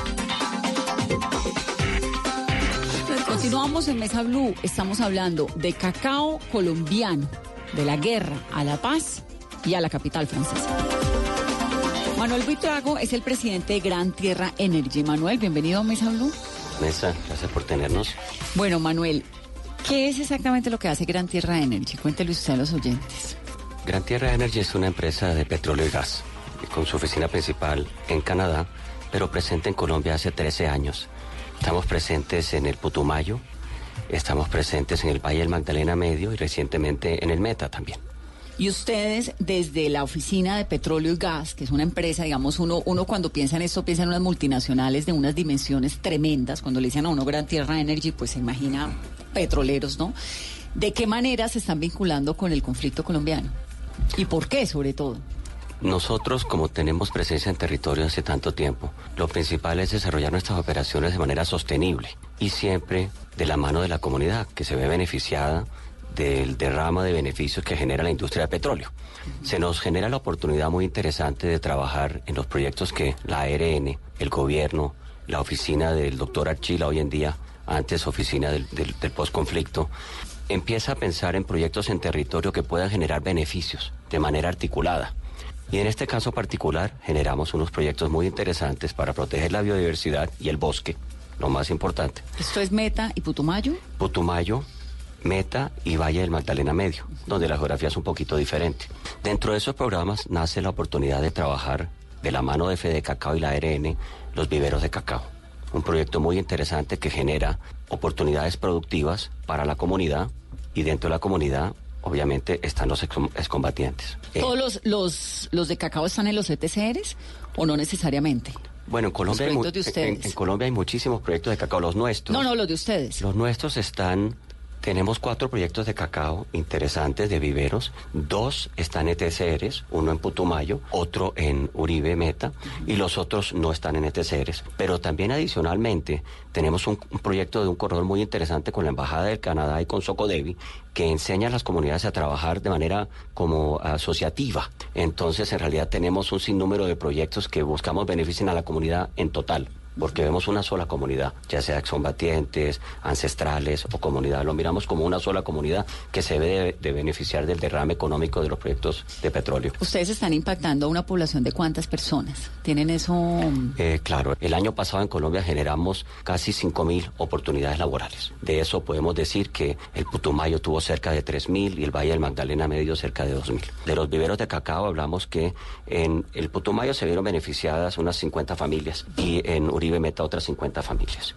Continuamos en Mesa Blue. Estamos hablando de cacao colombiano, de la guerra a la paz y a la capital francesa. Manuel Buitrago es el presidente de Gran Tierra Energy. Manuel, bienvenido a Mesa Blue. Mesa, gracias por tenernos. Bueno, Manuel, ¿qué es exactamente lo que hace Gran Tierra Energy? Cuéntele usted a los oyentes. Gran Tierra Energy es una empresa de petróleo y gas, con su oficina principal en Canadá, pero presente en Colombia hace 13 años. Estamos presentes en el Putumayo, estamos presentes en el Valle del Magdalena Medio y recientemente en el Meta también. Y ustedes, desde la Oficina de Petróleo y Gas, que es una empresa, digamos, uno, uno cuando piensa en esto, piensa en unas multinacionales de unas dimensiones tremendas. Cuando le dicen a uno Gran Tierra Energy, pues se imagina petroleros, ¿no? ¿De qué manera se están vinculando con el conflicto colombiano? ¿Y por qué, sobre todo? Nosotros, como tenemos presencia en territorio hace tanto tiempo, lo principal es desarrollar nuestras operaciones de manera sostenible y siempre de la mano de la comunidad, que se ve beneficiada del derrama de beneficios que genera la industria de petróleo. Se nos genera la oportunidad muy interesante de trabajar en los proyectos que la ARN, el gobierno, la oficina del doctor Archila hoy en día, antes oficina del, del, del postconflicto, empieza a pensar en proyectos en territorio que puedan generar beneficios de manera articulada. Y en este caso particular generamos unos proyectos muy interesantes para proteger la biodiversidad y el bosque, lo más importante. ¿Esto es Meta y Putumayo? Putumayo, Meta y Valle del Magdalena Medio, donde la geografía es un poquito diferente. Dentro de esos programas nace la oportunidad de trabajar de la mano de Fede Cacao y la ARN los viveros de cacao. Un proyecto muy interesante que genera oportunidades productivas para la comunidad y dentro de la comunidad obviamente están los excombatientes. ¿Todos los, los, los de cacao están en los ETCRs o no necesariamente? Bueno, en Colombia, hay. En, en, Colombia hay muchísimos proyectos de cacao, los nuestros. No, no, los de ustedes. Los nuestros están, tenemos cuatro proyectos de cacao interesantes de viveros, dos están en ETCRs, uno en Putumayo, otro en Uribe Meta, y los otros no están en ETCRs. Pero también adicionalmente tenemos un, un proyecto de un corredor muy interesante con la Embajada del Canadá y con Socodevi, que enseña a las comunidades a trabajar de manera como asociativa. Entonces, en realidad tenemos un sinnúmero de proyectos que buscamos beneficien a la comunidad en total porque vemos una sola comunidad, ya sea excombatientes, ancestrales o comunidad. Lo miramos como una sola comunidad que se debe de, beneficiar del derrame económico de los proyectos de petróleo. ¿Ustedes están impactando a una población de cuántas personas? ¿Tienen eso? Eh, claro, el año pasado en Colombia generamos casi 5.000 oportunidades laborales. De eso podemos decir que el Putumayo tuvo cerca de 3.000 y el Valle del Magdalena Medio cerca de 2.000. De los viveros de cacao hablamos que en el Putumayo se vieron beneficiadas unas 50 familias y en Uribe Meta otras 50 familias.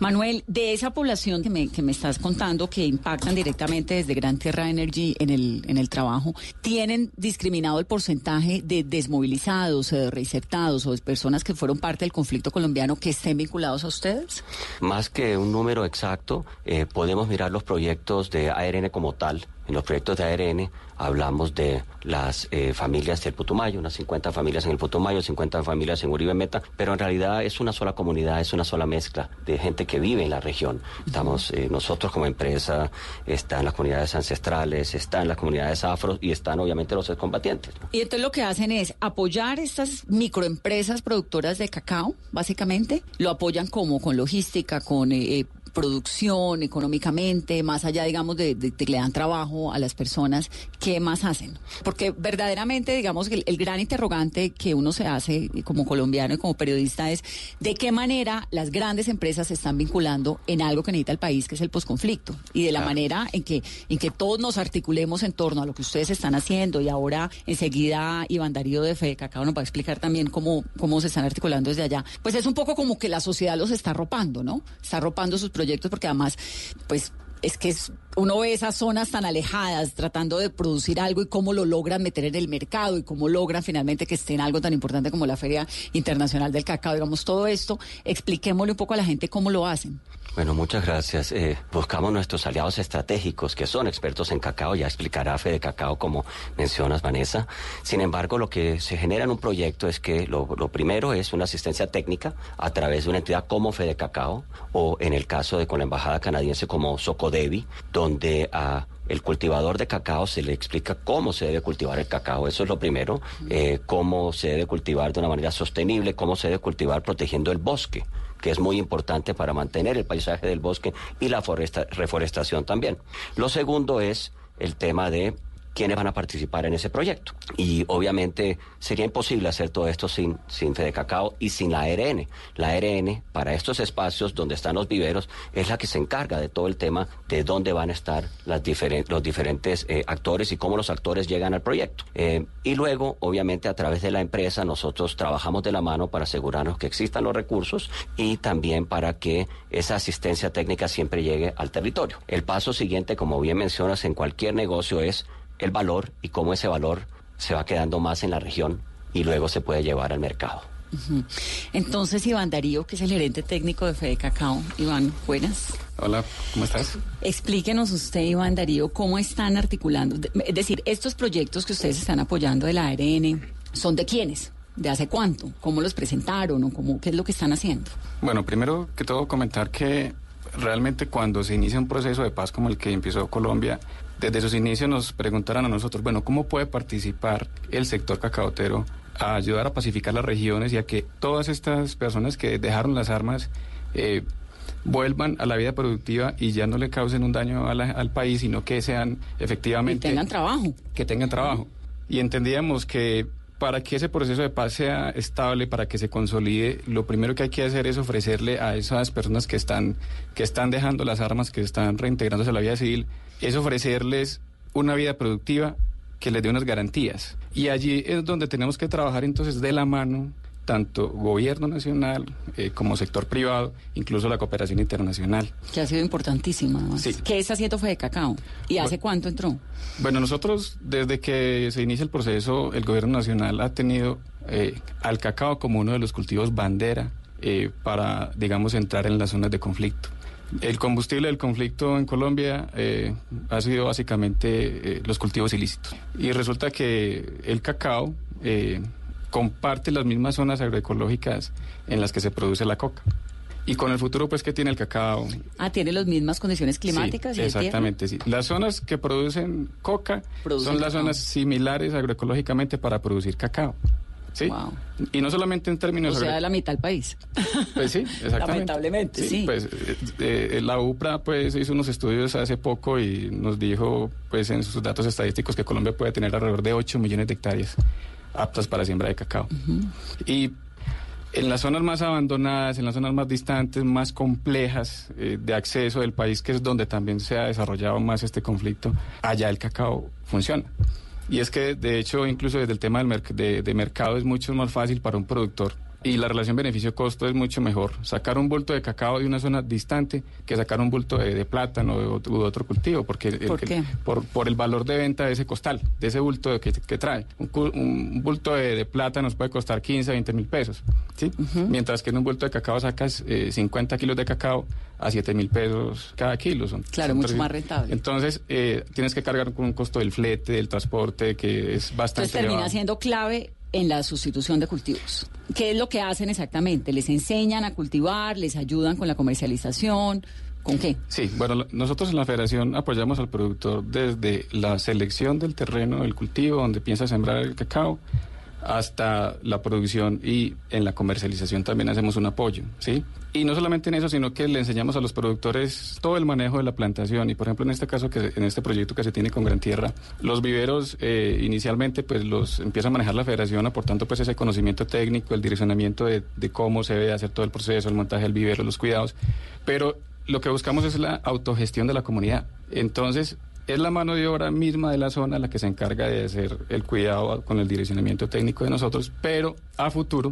Manuel, de esa población que me, que me estás contando que impactan directamente desde Gran Tierra Energy en el, en el trabajo, ¿tienen discriminado el porcentaje de desmovilizados de reinsertados o de personas que fueron parte del conflicto colombiano que estén vinculados a ustedes? Más que un número exacto, eh, podemos mirar los proyectos de ARN como tal. En los proyectos de ARN hablamos de las eh, familias del Putumayo, unas 50 familias en el Putumayo, 50 familias en Uribe Meta, pero en realidad es una sola comunidad, es una sola mezcla de gente que vive en la región. Estamos eh, nosotros como empresa, están las comunidades ancestrales, están las comunidades afro y están obviamente los excombatientes. ¿no? Y entonces lo que hacen es apoyar estas microempresas productoras de cacao, básicamente. Lo apoyan como con logística, con eh, producción, económicamente, más allá, digamos, de, de, de, que le dan trabajo a las personas, ¿qué más hacen? Porque verdaderamente, digamos, el, el, gran interrogante que uno se hace como colombiano y como periodista es de qué manera las grandes empresas se están vinculando en algo que necesita el país, que es el posconflicto, y de la claro. manera en que, en que todos nos articulemos en torno a lo que ustedes están haciendo, y ahora enseguida Iván Darío de Fede Cacao nos va a explicar también cómo, cómo se están articulando desde allá. Pues es un poco como que la sociedad los está arropando, ¿no? Está arropando sus proyectos proyectos porque además, pues es que es, uno ve esas zonas tan alejadas tratando de producir algo y cómo lo logran meter en el mercado y cómo logran finalmente que esté en algo tan importante como la Feria Internacional del Cacao. Digamos, todo esto, expliquémosle un poco a la gente cómo lo hacen. Bueno, muchas gracias. Eh, buscamos nuestros aliados estratégicos, que son expertos en cacao, ya explicará Fede Cacao, como mencionas, Vanessa. Sin embargo, lo que se genera en un proyecto es que lo, lo, primero es una asistencia técnica a través de una entidad como Fede Cacao, o en el caso de con la Embajada Canadiense como Socodevi, donde a el cultivador de cacao se le explica cómo se debe cultivar el cacao, eso es lo primero, eh, cómo se debe cultivar de una manera sostenible, cómo se debe cultivar protegiendo el bosque que es muy importante para mantener el paisaje del bosque y la foresta, reforestación también. Lo segundo es el tema de quiénes van a participar en ese proyecto. Y obviamente sería imposible hacer todo esto sin, sin Fede Cacao y sin la ARN. La ARN, para estos espacios donde están los viveros, es la que se encarga de todo el tema de dónde van a estar las diferen los diferentes eh, actores y cómo los actores llegan al proyecto. Eh, y luego, obviamente, a través de la empresa, nosotros trabajamos de la mano para asegurarnos que existan los recursos y también para que esa asistencia técnica siempre llegue al territorio. El paso siguiente, como bien mencionas, en cualquier negocio es el valor y cómo ese valor se va quedando más en la región y luego se puede llevar al mercado. Entonces, Iván Darío, que es el gerente técnico de Fede Cacao. Iván, buenas. Hola, ¿cómo estás? Explíquenos usted, Iván Darío, cómo están articulando. Es decir, estos proyectos que ustedes están apoyando de la ARN, ¿son de quiénes? ¿De hace cuánto? ¿Cómo los presentaron o cómo, qué es lo que están haciendo? Bueno, primero que todo comentar que realmente cuando se inicia un proceso de paz como el que empezó Colombia, desde sus inicios nos preguntaron a nosotros, bueno, ¿cómo puede participar el sector cacaotero a ayudar a pacificar las regiones y a que todas estas personas que dejaron las armas eh, vuelvan a la vida productiva y ya no le causen un daño la- al país, sino que sean efectivamente... Y tengan trabajo. que tengan trabajo. Y entendíamos que para que ese proceso de paz sea estable, para que se consolide, lo primero que hay que hacer es ofrecerle a esas personas que están, que están dejando las armas, que están reintegrándose a la vida civil, es ofrecerles una vida productiva que les dé unas garantías. Y allí es donde tenemos que trabajar entonces de la mano tanto gobierno nacional eh, como sector privado, incluso la cooperación internacional. Que ha sido importantísima. además. Sí. ¿Qué está haciendo Fede Cacao? ¿Y hace cuánto entró? Bueno, nosotros desde que se inicia el proceso, el gobierno nacional ha tenido eh, al cacao como uno de los cultivos bandera eh, para, digamos, entrar en las zonas de conflicto. El combustible del conflicto en Colombia eh, ha sido básicamente eh, los cultivos ilícitos. Y resulta que el cacao eh, comparte las mismas zonas agroecológicas en las que se produce la coca. Y con el futuro, pues, que tiene el cacao? Ah, tiene las mismas condiciones climáticas Sí, y de exactamente, sí. Las zonas que producen coca Producen son las cacao. zonas similares agroecológicamente para producir cacao. ¿Sí? Y no solamente en O términos... sea, agro- la mitad del país. Pues sí, exactamente. Lamentablemente, sí. Pues eh, eh, la UPRA pues hizo unos estudios hace poco y nos dijo pues en sus datos estadísticos que Colombia puede tener alrededor de 8 millones de hectáreas aptas para siembra de cacao. Y en las zonas más abandonadas, en las zonas más distantes, más complejas eh, de acceso del país, que es donde también se ha desarrollado más este conflicto, allá el cacao funciona. Y es que, de hecho, incluso desde el tema del de mercado es mucho más fácil para un productor y la relación beneficio-costo es mucho mejor. Sacar un bulto de cacao de una zona distante que sacar un bulto de, de plátano o de, otro cultivo, porque el- ¿Por el- qué? por, por el valor de venta de ese costal, de ese bulto que, que trae. Un, un bulto de, de plata nos puede costar 15, 20 mil pesos, ¿sí? Mientras que en un bulto de cacao sacas eh, 50 kilos de cacao a 7 mil pesos cada kilo. Son, Claro, son mucho más rentable. Entonces, eh, tienes que cargar con un costo del flete, del transporte, que es bastante Entonces termina elevado. siendo clave en la sustitución de cultivos. ¿Qué es lo que hacen exactamente? ¿Les enseñan a cultivar? ¿Les ayudan con la comercialización? ¿Con qué? Sí, bueno, nosotros en la federación apoyamos al productor desde la selección del terreno, del cultivo, donde piensa sembrar el cacao, hasta la producción y en la comercialización también hacemos un apoyo, ¿sí? Y no solamente en eso, sino que le enseñamos a los productores todo el manejo de la plantación. Y por ejemplo, en este caso, que en este proyecto que se tiene con Gran Tierra, los viveros eh, inicialmente pues los empieza a manejar la federación, aportando pues ese conocimiento técnico, el direccionamiento de, de cómo se debe hacer todo el proceso, el montaje del vivero, los cuidados. Pero lo que buscamos es la autogestión de la comunidad. Entonces, es la mano de obra misma de la zona la que se encarga de hacer el cuidado con el direccionamiento técnico de nosotros, pero a futuro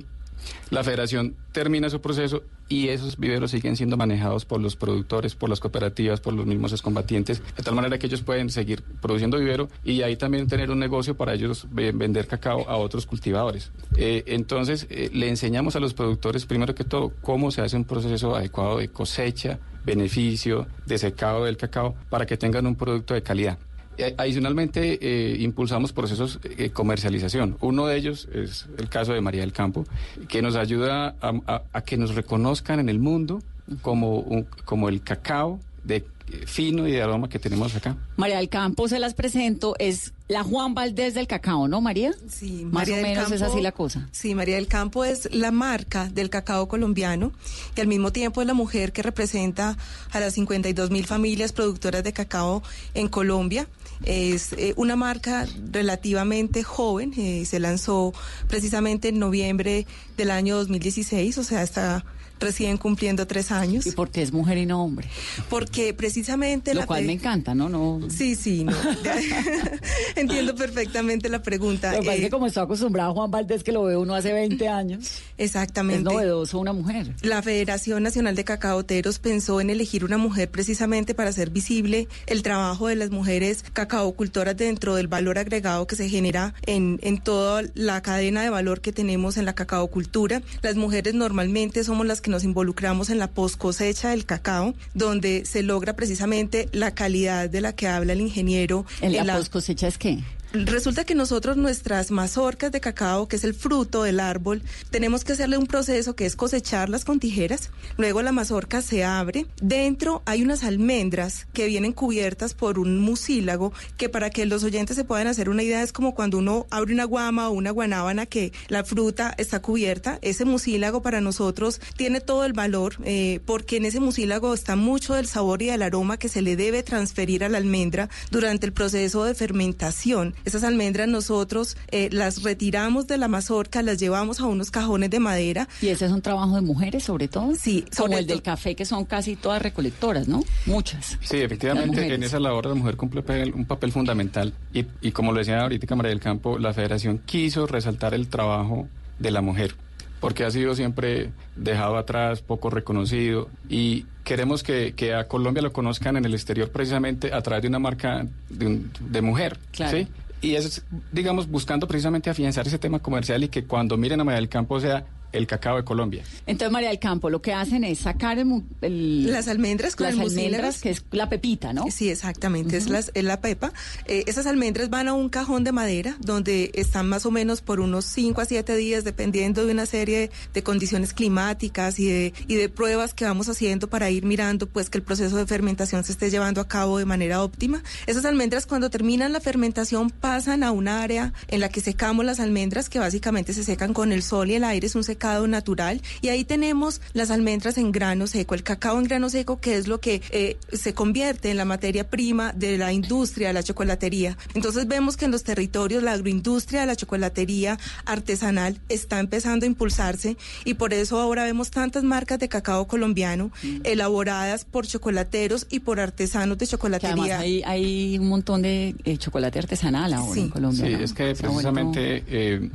la federación termina su proceso y esos viveros siguen siendo manejados por los productores, por las cooperativas, por los mismos excombatientes, de tal manera que ellos pueden seguir produciendo vivero y ahí también tener un negocio para ellos ve- vender cacao a otros cultivadores. Eh, entonces, eh, le enseñamos a los productores, primero que todo, cómo se hace un proceso adecuado de cosecha, beneficio, de secado del cacao, para que tengan un producto de calidad. Eh, Adicionalmente, eh, impulsamos procesos de comercialización. Uno de ellos es el caso de María del Campo, que nos ayuda a, a- que nos reconozcan en el mundo como, un- como el cacao de eh, fino y de aroma que tenemos acá. María del Campo, se las presento, es la Juan Valdés del cacao, ¿no, María? Sí, Más María o del menos es Campo- así la cosa. Sí, María del Campo es la marca del cacao colombiano y al mismo tiempo es la mujer que representa a las 52 mil familias productoras de cacao en Colombia. Es eh, una marca relativamente joven, eh, se lanzó precisamente en noviembre del año 2016, o sea, está recién cumpliendo tres años. ¿Y por qué es mujer y no hombre? Porque precisamente... Lo la cual me encanta, ¿no? no Sí, sí, no. Entiendo perfectamente la pregunta. Lo que pasa es Eh, que como está acostumbrado Juan Valdés, que lo ve uno hace 20 años, Exactamente. es novedoso una mujer. La Federación Nacional de Cacaoteros pensó en elegir una mujer precisamente para hacer visible el trabajo de las mujeres cacaocultoras dentro del valor agregado que se genera en, en toda la cadena de valor que tenemos en la cacaocultura. Las mujeres normalmente somos las que nos involucramos en la post cosecha del cacao, donde se logra precisamente la calidad de la que habla el ingeniero. ¿En la post cosecha es qué? Resulta que nosotros nuestras mazorcas de cacao, que es el fruto del árbol, tenemos que hacerle un proceso que es cosecharlas con tijeras. Luego la mazorca se abre. Dentro hay unas almendras que vienen cubiertas por un mucílago que para que los oyentes se puedan hacer una idea es como cuando uno abre una guama o una guanábana que la fruta está cubierta. Ese mucílago para nosotros tiene todo el valor eh, porque en ese mucílago está mucho del sabor y del aroma que se le debe transferir a la almendra durante el proceso de fermentación. Esas almendras nosotros eh, las retiramos de la mazorca, las llevamos a unos cajones de madera. ¿Y ese es un trabajo de mujeres sobre todo? Sí, Como sobre el del café, que son casi todas recolectoras, ¿no? Muchas. Sí, efectivamente, en esa labor la mujer cumple papel- un papel fundamental y, y como lo decía ahorita María del Campo, la federación quiso resaltar el trabajo de la mujer porque ha sido siempre dejado atrás, poco reconocido y queremos que, que a Colombia lo conozcan en el exterior precisamente a través de una marca de, un- de mujer, Claro. ¿sí? Y es, digamos, buscando precisamente afianzar ese tema comercial y que cuando miren a del Campo sea el cacao de Colombia. Entonces, María del Campo, lo que hacen es sacar el, el- Las almendras con las el almendras, que es la pepita, ¿no? Sí, exactamente, es, las- es la pepa. Eh, esas almendras van a un cajón de madera donde están más o menos por unos 5 a 7 días, dependiendo de una serie de condiciones climáticas y de, y de pruebas que vamos haciendo para ir mirando pues que el proceso de fermentación se esté llevando a cabo de manera óptima. Esas almendras cuando terminan la fermentación pasan a un área en la que secamos las almendras que básicamente se secan con el sol y el aire, es un secado natural y ahí tenemos las almendras en grano seco, el cacao en grano seco que es lo que eh, se convierte en la materia prima de la industria de la chocolatería. Entonces vemos que en los territorios la agroindustria de la chocolatería artesanal está empezando a impulsarse y por eso ahora vemos tantas marcas de cacao colombiano elaboradas por chocolateros y por artesanos de Que además chocolatería. hay, hay un montón de eh, chocolate artesanal ahora en Colombia. Sí, ¿no? es que precisamente eh,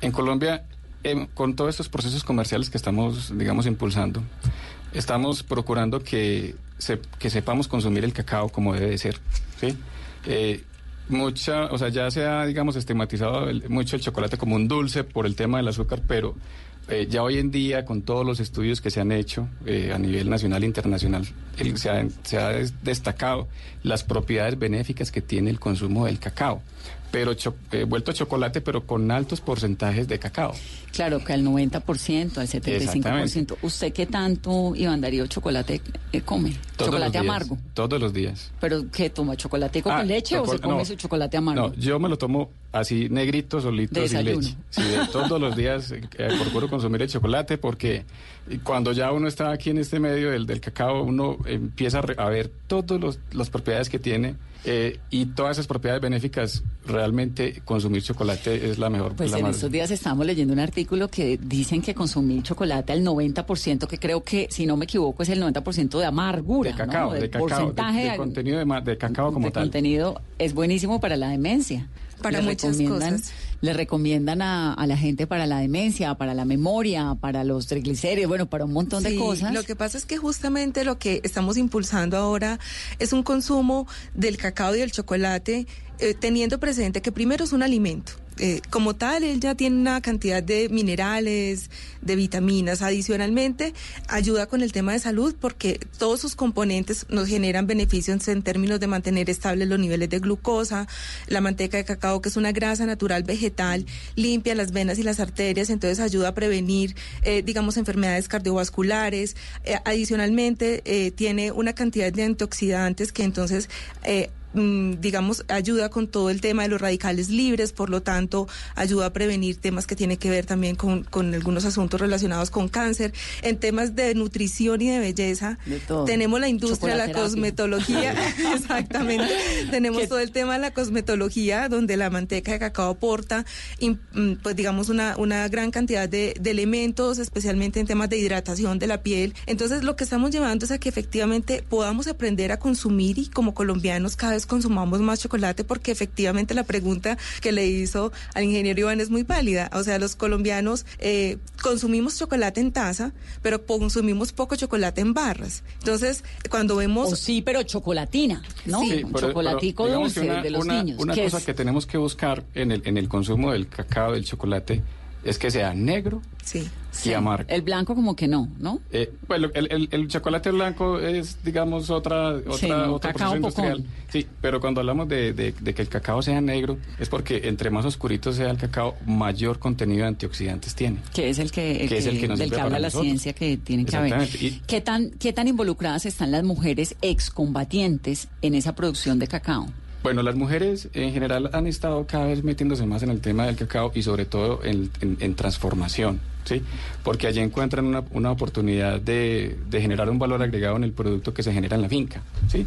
en Colombia, em, con todos estos procesos comerciales que estamos, digamos, impulsando, estamos procurando que, que sepamos consumir el cacao como debe de ser. Eh, mucha, o sea, ya se ha, digamos, estigmatizado el- mucho el chocolate como un dulce por el tema del azúcar, pero eh, ya hoy en día, con todos los estudios que se han hecho eh, a nivel nacional e internacional, se, ha, destacado las propiedades benéficas que tiene el consumo del cacao, pero eh, vuelto chocolate, pero con altos porcentajes de cacao. Claro, que al 90%, al 75%. ¿Usted qué tanto, Iván Darío, chocolate eh, come? Todos chocolate días, amargo. Todos los días. ¿Pero qué toma? ¿Chocolate con Ah, leche o se come no. su chocolate amargo? No, yo me lo tomo así negrito, solito, sin leche. Sí, de todos los días eh, eh, procuro consumir el chocolate porque cuando ya uno está aquí en este medio del, del cacao, uno empieza a, re- a ver todas las propiedades que tiene eh, y todas esas propiedades benéficas, realmente consumir chocolate es la mejor. Pues la en más- estos días estamos leyendo un artículo que dicen que consumir chocolate al 90%, que creo que, si no me equivoco, es el 90% de amargura. de cacao, ¿no? de Del cacao, de- porcentaje de, contenido de, ma- de cacao como de tal. contenido es buenísimo para la demencia. Para Le muchas cosas. Le recomiendan a, a la gente para la demencia, para la memoria, para los triglicéridos, bueno, para un montón de cosas. Lo que pasa es que justamente lo que estamos impulsando ahora es un consumo del cacao y del chocolate eh, teniendo presente que primero es un alimento. Eh, como tal, él ya tiene una cantidad de minerales, de vitaminas. Adicionalmente, ayuda con el tema de salud porque todos sus componentes nos generan beneficios en términos de mantener estables los niveles de glucosa, la manteca de cacao, que es una grasa natural vegetal, limpia las venas y las arterias, entonces ayuda a prevenir, eh, digamos, enfermedades cardiovasculares. Eh, adicionalmente, tiene una cantidad de antioxidantes que entonces digamos, ayuda con todo el tema de los radicales libres, por lo tanto, ayuda a prevenir temas que tienen que ver también con, con algunos asuntos relacionados con cáncer. En temas de nutrición y de belleza, tenemos la industria, la cosmetología, exactamente. Tenemos todo el tema de la cosmetología, donde la manteca de cacao aporta, mm, pues digamos, una, una gran cantidad de, de elementos, especialmente en temas de hidratación de la piel. Entonces, lo que estamos llevando es a que efectivamente podamos aprender a consumir y como colombianos cada vez consumamos más chocolate, porque efectivamente la pregunta que le hizo al ingeniero Iván es muy válida. O sea, los colombianos eh, consumimos chocolate en taza, pero consumimos poco chocolate en barras. Entonces, cuando vemos... Sí, pero chocolatina, ¿no? Sí, pero- chocolatico pero dulce una- de los una- niños. Una cosa es- que tenemos que buscar en el, en el consumo del cacao, del chocolate, es que sea negro sí. y amargo. El blanco como que no, ¿no? Eh, bueno, el, el- el chocolate blanco es, digamos, otra, otra Sí, no, otro cacao proceso industrial. pocón. Sí, pero cuando hablamos de, de- de que el cacao sea negro, es porque entre más oscurito sea el cacao, mayor contenido de antioxidantes tiene. Que es el que, el Que es el que nos del sirve que habla la nosotros. ciencia que tiene que haber. Y- ¿Qué tan, ¿Qué tan involucradas están las mujeres excombatientes en esa producción de cacao? Bueno, las mujeres en general han estado cada vez metiéndose más en el tema del cacao y sobre todo en, en- transformación, ¿sí? Porque allí encuentran una, una oportunidad de, de generar un valor agregado en el producto que se genera en la finca, ¿sí?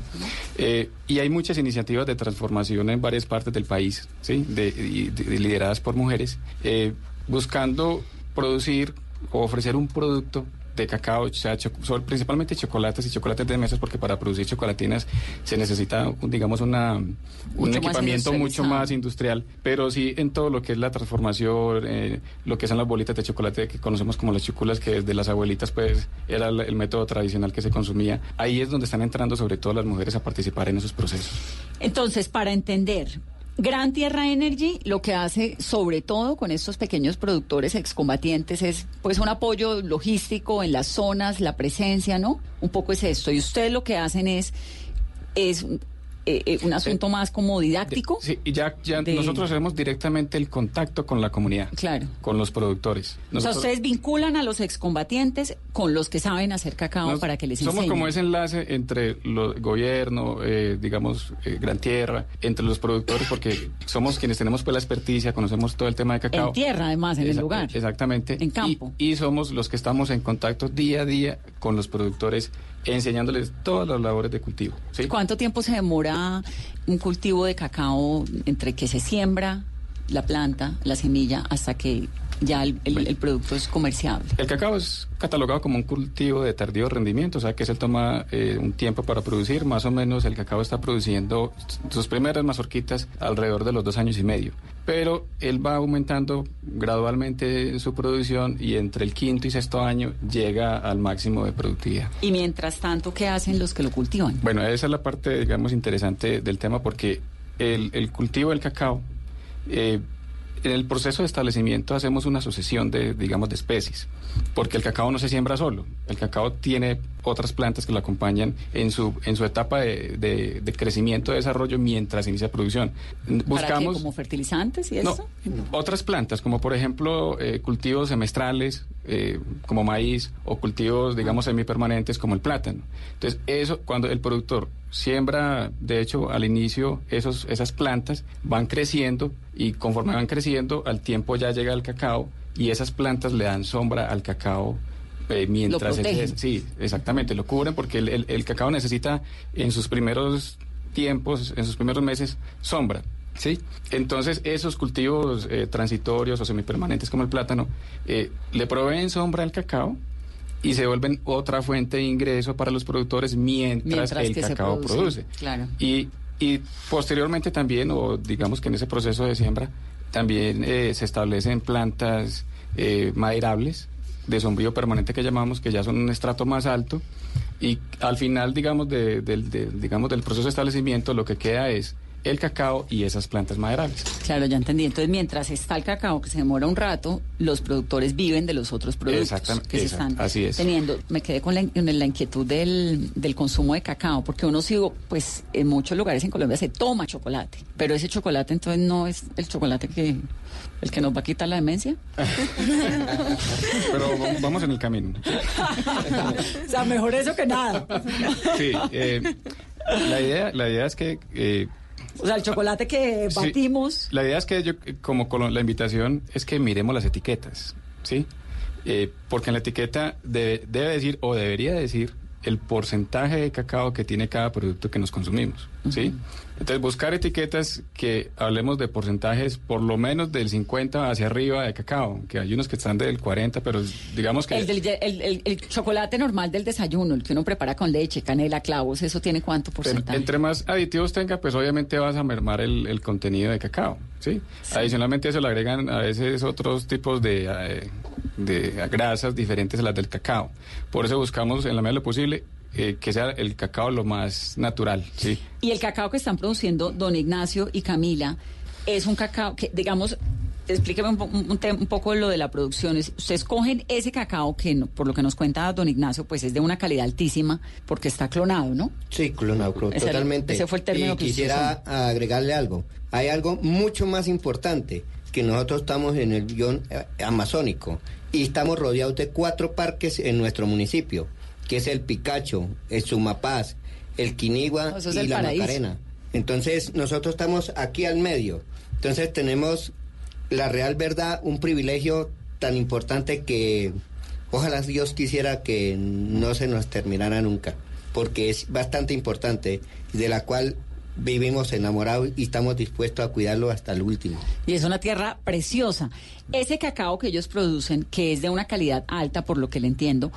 Eh, y hay muchas iniciativas de transformación en varias partes del país, ¿sí? De- lideradas por mujeres, eh, buscando producir o ofrecer un producto de cacao, o sea, principalmente chocolates y chocolates de mesas, porque para producir chocolatinas se necesita, digamos, una, un Mucho más equipamiento mucho más industrial, pero sí en todo lo que es la transformación, eh, lo que son las bolitas de chocolate que conocemos como las chuculas, que desde las abuelitas pues era el método tradicional que se consumía. Ahí es donde están entrando sobre todo las mujeres a participar en esos procesos. Entonces, para entender, Gran Tierra Energy lo que hace, sobre todo con estos pequeños productores excombatientes, es pues un apoyo logístico en las zonas, la presencia, ¿no? Un poco es esto. Y ustedes lo que hacen es, es eh, eh, un asunto más como didáctico. Sí, y ya, ya De- nosotros hacemos directamente el contacto con la comunidad. Claro. Con los productores. o sea, Nosotros- ustedes vinculan a los excombatientes con los que saben hacer cacao Nos- para que les Somos enseñen. como ese enlace entre el gobierno, eh, digamos, eh, Gran Tierra, entre los productores, porque somos quienes tenemos pues la experticia, conocemos todo el tema de cacao. En tierra, además, en el lugar. Exactamente. En campo. Y, y somos los que estamos en contacto día a día con los productores, enseñándoles todas las labores de cultivo. ¿sí? ¿Cuánto tiempo se demora un cultivo de cacao entre que se siembra la planta, la semilla, hasta que ya el, el- el producto es comerciable? El cacao es catalogado como un cultivo de tardío rendimiento, o sea que se toma eh, un tiempo para producir. Más o menos el cacao está produciendo sus primeras mazorquitas alrededor de los dos años y medio. Pero él va aumentando gradualmente su producción y entre el quinto y sexto año llega al máximo de productividad. Y mientras tanto, ¿qué hacen los que lo cultivan? Bueno, esa es la parte, digamos, interesante del tema porque el, el cultivo del cacao, eh, en el proceso de establecimiento hacemos una sucesión de, digamos, de especies, porque el cacao no se siembra solo, el cacao tiene otras plantas que lo acompañan en su, en su etapa de, de- de crecimiento, de desarrollo, mientras inicia producción. ¿Para qué? Buscamos... ¿Como fertilizantes y No, eso? otras plantas, como por ejemplo eh, cultivos semestrales, eh, como maíz, o cultivos, digamos, semipermanentes, como el plátano. Entonces, eso, cuando el productor siembra, de hecho, al inicio, esos, esas plantas van creciendo y conforme van creciendo, al tiempo ya llega el cacao y esas plantas le dan sombra al cacao. eh, mientras él sí, exactamente, lo cubren porque el, el- el cacao necesita en sus primeros tiempos, en sus primeros meses, sombra. ¿Sí? Entonces, esos cultivos eh, transitorios o semipermanentes como el plátano eh, le proveen sombra al cacao y se vuelven otra fuente de ingreso para los productores mientras, Mientras el cacao produce. produce. Claro. Y, y posteriormente también, o digamos que en ese proceso de siembra, también eh, se establecen plantas eh, maderables de sombrío permanente que llamamos, que ya son un estrato más alto. Y al final, digamos, de- digamos, del proceso de establecimiento, lo que queda es el cacao y esas plantas maderables. Claro, ya entendí. Entonces, mientras está el cacao, que se demora un rato, los productores viven de los otros productos Exactamente, que se exacto, están así es. teniendo. Me quedé con la, la inquietud del, del consumo de cacao, porque uno sigo, pues en muchos lugares en Colombia se toma chocolate, pero ese chocolate entonces no es el chocolate que el que nos va a quitar la demencia. Pero va- vamos en el camino. o sea, mejor eso que nada. Sí, eh, La idea, la idea es que... eh, O sea, el chocolate que Sí. batimos. La idea es que yo, como la invitación es que miremos las etiquetas, ¿sí? Eh, porque en la etiqueta debe, debe decir o debería decir el porcentaje de cacao que tiene cada producto que nos consumimos, ¿sí? Entonces, buscar etiquetas que hablemos de porcentajes por lo menos del 50 hacia arriba de cacao, que hay unos que están del 40, pero digamos que... El, del- el- el- el chocolate normal del desayuno, el que uno prepara con leche, canela, clavos, ¿eso tiene cuánto En- porcentaje? entre más aditivos tenga, pues obviamente vas a mermar el, el contenido de cacao, ¿sí? Adicionalmente eso le agregan a veces otros tipos de, eh, de grasas diferentes a las del cacao. Por eso buscamos en la medida de lo posible eh, que sea el cacao lo más natural, ¿sí? Y el cacao que están produciendo don Ignacio y Camila es un cacao que, digamos, explíqueme un, po- un- un poco lo de la producción. Es- Ustedes cogen ese cacao que, no- por lo que nos cuenta don Ignacio, pues es de una calidad altísima porque está clonado, ¿no? Sí, clonado, clon- Ese- totalmente. ese fue el término y que usted quisiera agregarle algo. Hay algo mucho más importante, que nosotros estamos en el guion eh, amazónico y estamos rodeados de cuatro parques en nuestro municipio, que es el Picacho, el Sumapaz, el Quinigua es y el la paraíso. Macarena. Entonces, nosotros estamos aquí al medio. Entonces, tenemos la real verdad, un privilegio tan importante que ojalá Dios quisiera que no se nos terminara nunca, porque es bastante importante, de la cual vivimos enamorados y estamos dispuestos a cuidarlo hasta el último. Y es una tierra preciosa. Ese cacao que ellos producen, que es de una calidad alta, por lo que le entiendo,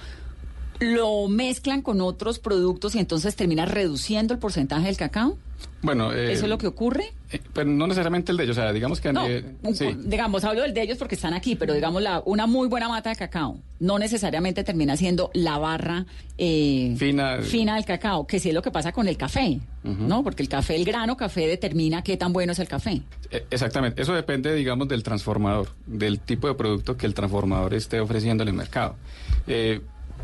lo mezclan con otros productos y entonces termina reduciendo el porcentaje del cacao. Bueno, eh, ¿Eso es lo que ocurre? eh, pero no necesariamente el de ellos, o sea, digamos que... No, sí. digamos, hablo del de ellos porque están aquí, pero digamos, la, una muy buena mata de cacao no necesariamente termina siendo la barra eh, Fina. fina del cacao, que sí es lo que pasa con el café, ¿no? Porque el café, el grano café determina qué tan bueno es el café. Eh, Exactamente, eso depende, digamos, del transformador, del tipo de producto que el transformador esté ofreciendo en el mercado.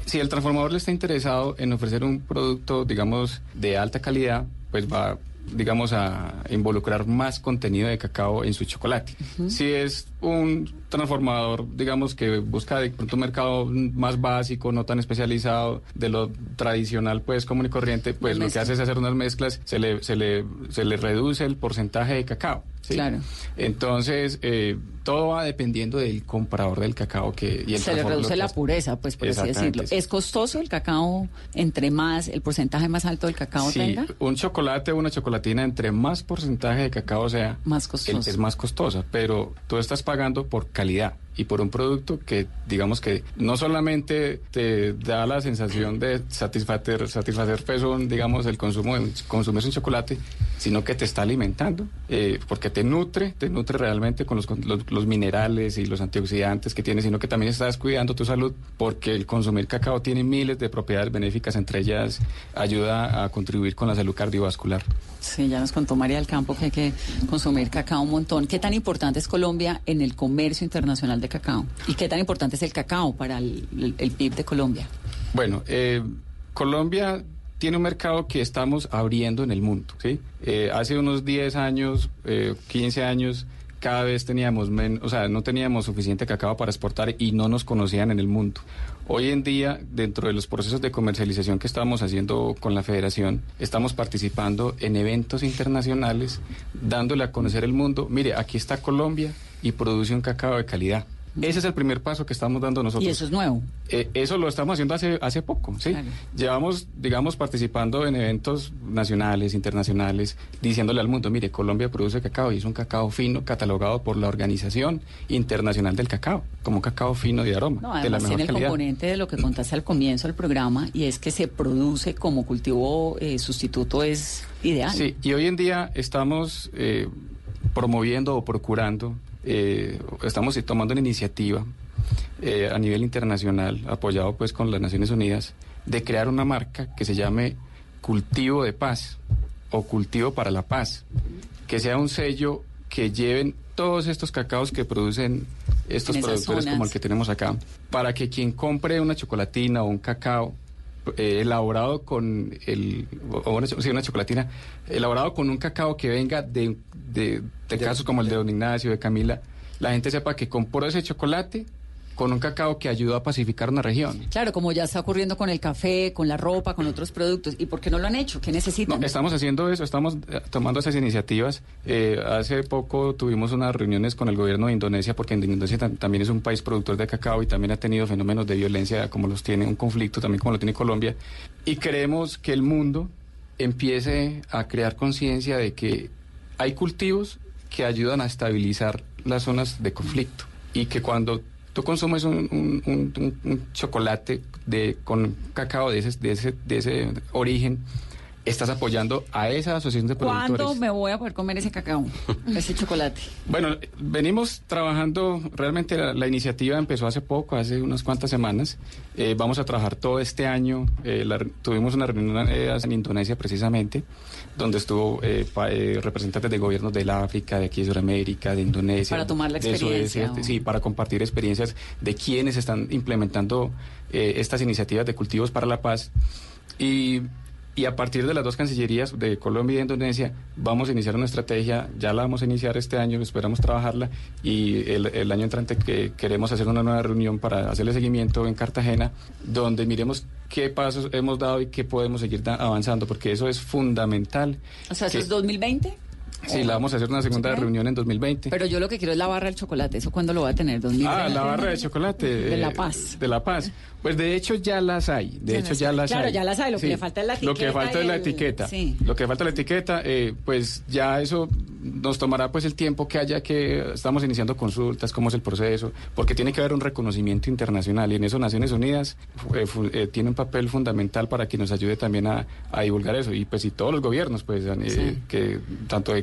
Si el transformador le está interesado en ofrecer un producto, digamos, de alta calidad, pues va, digamos, a involucrar más contenido de cacao en su chocolate. Si es un transformador, digamos, que busca de pronto un mercado más básico, no tan especializado, de lo tradicional, pues, común y corriente, pues lo que hace es hacer unas mezclas, se le, se le, se le reduce el porcentaje de cacao. ¿Sí? Claro. Entonces, eh, todo va dependiendo del comprador del cacao que y el Se le reduce la pureza, pues por así decirlo. sí. ¿Es costoso el cacao entre más, el porcentaje más alto del cacao Sí, tenga? un chocolate o una chocolatina, entre más porcentaje de cacao sea, Más costoso. el- es más costosa, pero tú estás pagando por calidad y por un producto que, digamos que no solamente te da la sensación de satisfacer, satisfacer pues, un, digamos, el consumo de consumir un chocolate, sino que te está alimentando, eh, porque te nutre, te nutre realmente con los, los, los minerales y los antioxidantes que tiene, sino que también estás cuidando tu salud, porque el consumir cacao tiene miles de propiedades benéficas, entre ellas ayuda a contribuir con la salud cardiovascular. Sí, ya nos contó María del Campo que hay que consumir cacao un montón. ¿Qué tan importante es Colombia en el comercio internacional de cacao? ¿Y qué tan importante es el cacao para el, PIB de Colombia? Bueno, eh, Colombia tiene un mercado que estamos abriendo en el mundo, ¿sí? Eh, hace unos 10 años, eh, 15 años, cada vez teníamos menos, o sea, no teníamos suficiente cacao para exportar y no nos conocían en el mundo. Hoy en día, dentro de los procesos de comercialización que estamos haciendo con la federación, estamos participando en eventos internacionales, dándole a conocer el mundo, mire, aquí está Colombia y produce un cacao de calidad. Ese es el primer paso que estamos dando nosotros. Y eso es nuevo. Eh, eso lo estamos haciendo hace, hace poco, ¿sí? Llevamos, digamos, participando en eventos nacionales, internacionales, diciéndole al mundo, mire, Colombia produce cacao y es un cacao fino catalogado por la Organización Internacional del Cacao, como cacao fino de aroma, No, de la mejor tiene el calidad. componente de lo que contaste al comienzo del programa y es que se produce como cultivo eh, sustituto es ideal. Sí, y hoy en día estamos eh, promoviendo o procurando, eh, estamos tomando una iniciativa eh, a nivel internacional, apoyado pues con las Naciones Unidas, de crear una marca que se llame Cultivo de Paz o Cultivo para la Paz, que sea un sello que lleven todos estos cacaos que producen estos productores como el que tenemos acá, para que quien compre una chocolatina o un cacao eh, elaborado con el o una, sí, una chocolatina elaborado con un cacao que venga de, de, de casos como el de Don Ignacio, de Camila, la gente sepa que compró ese chocolate con un cacao que ayuda a pacificar una región. Claro, como ya está ocurriendo con el café, con la ropa, con otros productos. ¿Y por qué no lo han hecho? ¿Qué necesitan? No, estamos haciendo eso, estamos eh, tomando esas iniciativas. Eh, hace poco tuvimos unas reuniones con el gobierno de Indonesia, porque Indonesia tam- también es un país productor de cacao y también ha tenido fenómenos de violencia como los tiene, un conflicto también como lo tiene Colombia. Y creemos que el mundo empiece a crear conciencia de que hay cultivos que ayudan a estabilizar las zonas de conflicto y que cuando tú consumes un, un- un- un- un chocolate de, con cacao de ese, de, ese, de ese origen, estás apoyando a esa asociación de productores. ¿Cuándo me voy a poder comer ese cacao, ese chocolate? Bueno, venimos trabajando, realmente la, la iniciativa empezó hace poco, hace unas cuantas semanas. Eh, vamos a trabajar todo este año. Eh, la- tuvimos una reunión eh, en Indonesia precisamente, donde estuvo eh, pa- eh, representantes de gobiernos del África, de aquí de Sudamérica, de Indonesia. Para tomar la de Sudeste, experiencia, ¿o? sí, para compartir experiencias de quienes están implementando eh, estas iniciativas de cultivos para la paz. Y, y a partir de las dos cancillerías de Colombia y de Indonesia vamos a iniciar una estrategia, ya la vamos a iniciar este año, esperamos trabajarla y el, el año entrante que queremos hacer una nueva reunión para hacerle seguimiento en Cartagena, donde miremos qué pasos hemos dado y qué podemos seguir avanzando, porque eso es fundamental. O sea, ¿eso que- es 2020? Sí, la vamos a hacer una segunda reunión en 2020. Pero yo lo que quiero es la barra del chocolate. ¿Eso cuándo lo va a tener? ¿2020? Ah, la barra de chocolate. De La eh, Paz. De La Paz. Pues de hecho ya las hay. De Ya hecho las ya hay. las Claro, hay. ya las hay, lo que le falta es la Lo que etiqueta falta es la el- etiqueta. sí. Lo que falta es la etiqueta, eh, pues ya eso nos tomará pues el tiempo que haya que estamos iniciando consultas, cómo es el proceso, porque tiene que haber un reconocimiento internacional y en eso Naciones Unidas eh, eh, tiene un papel fundamental para que nos ayude también a, a divulgar eso y pues y todos los gobiernos pues eh, Sí. que tanto de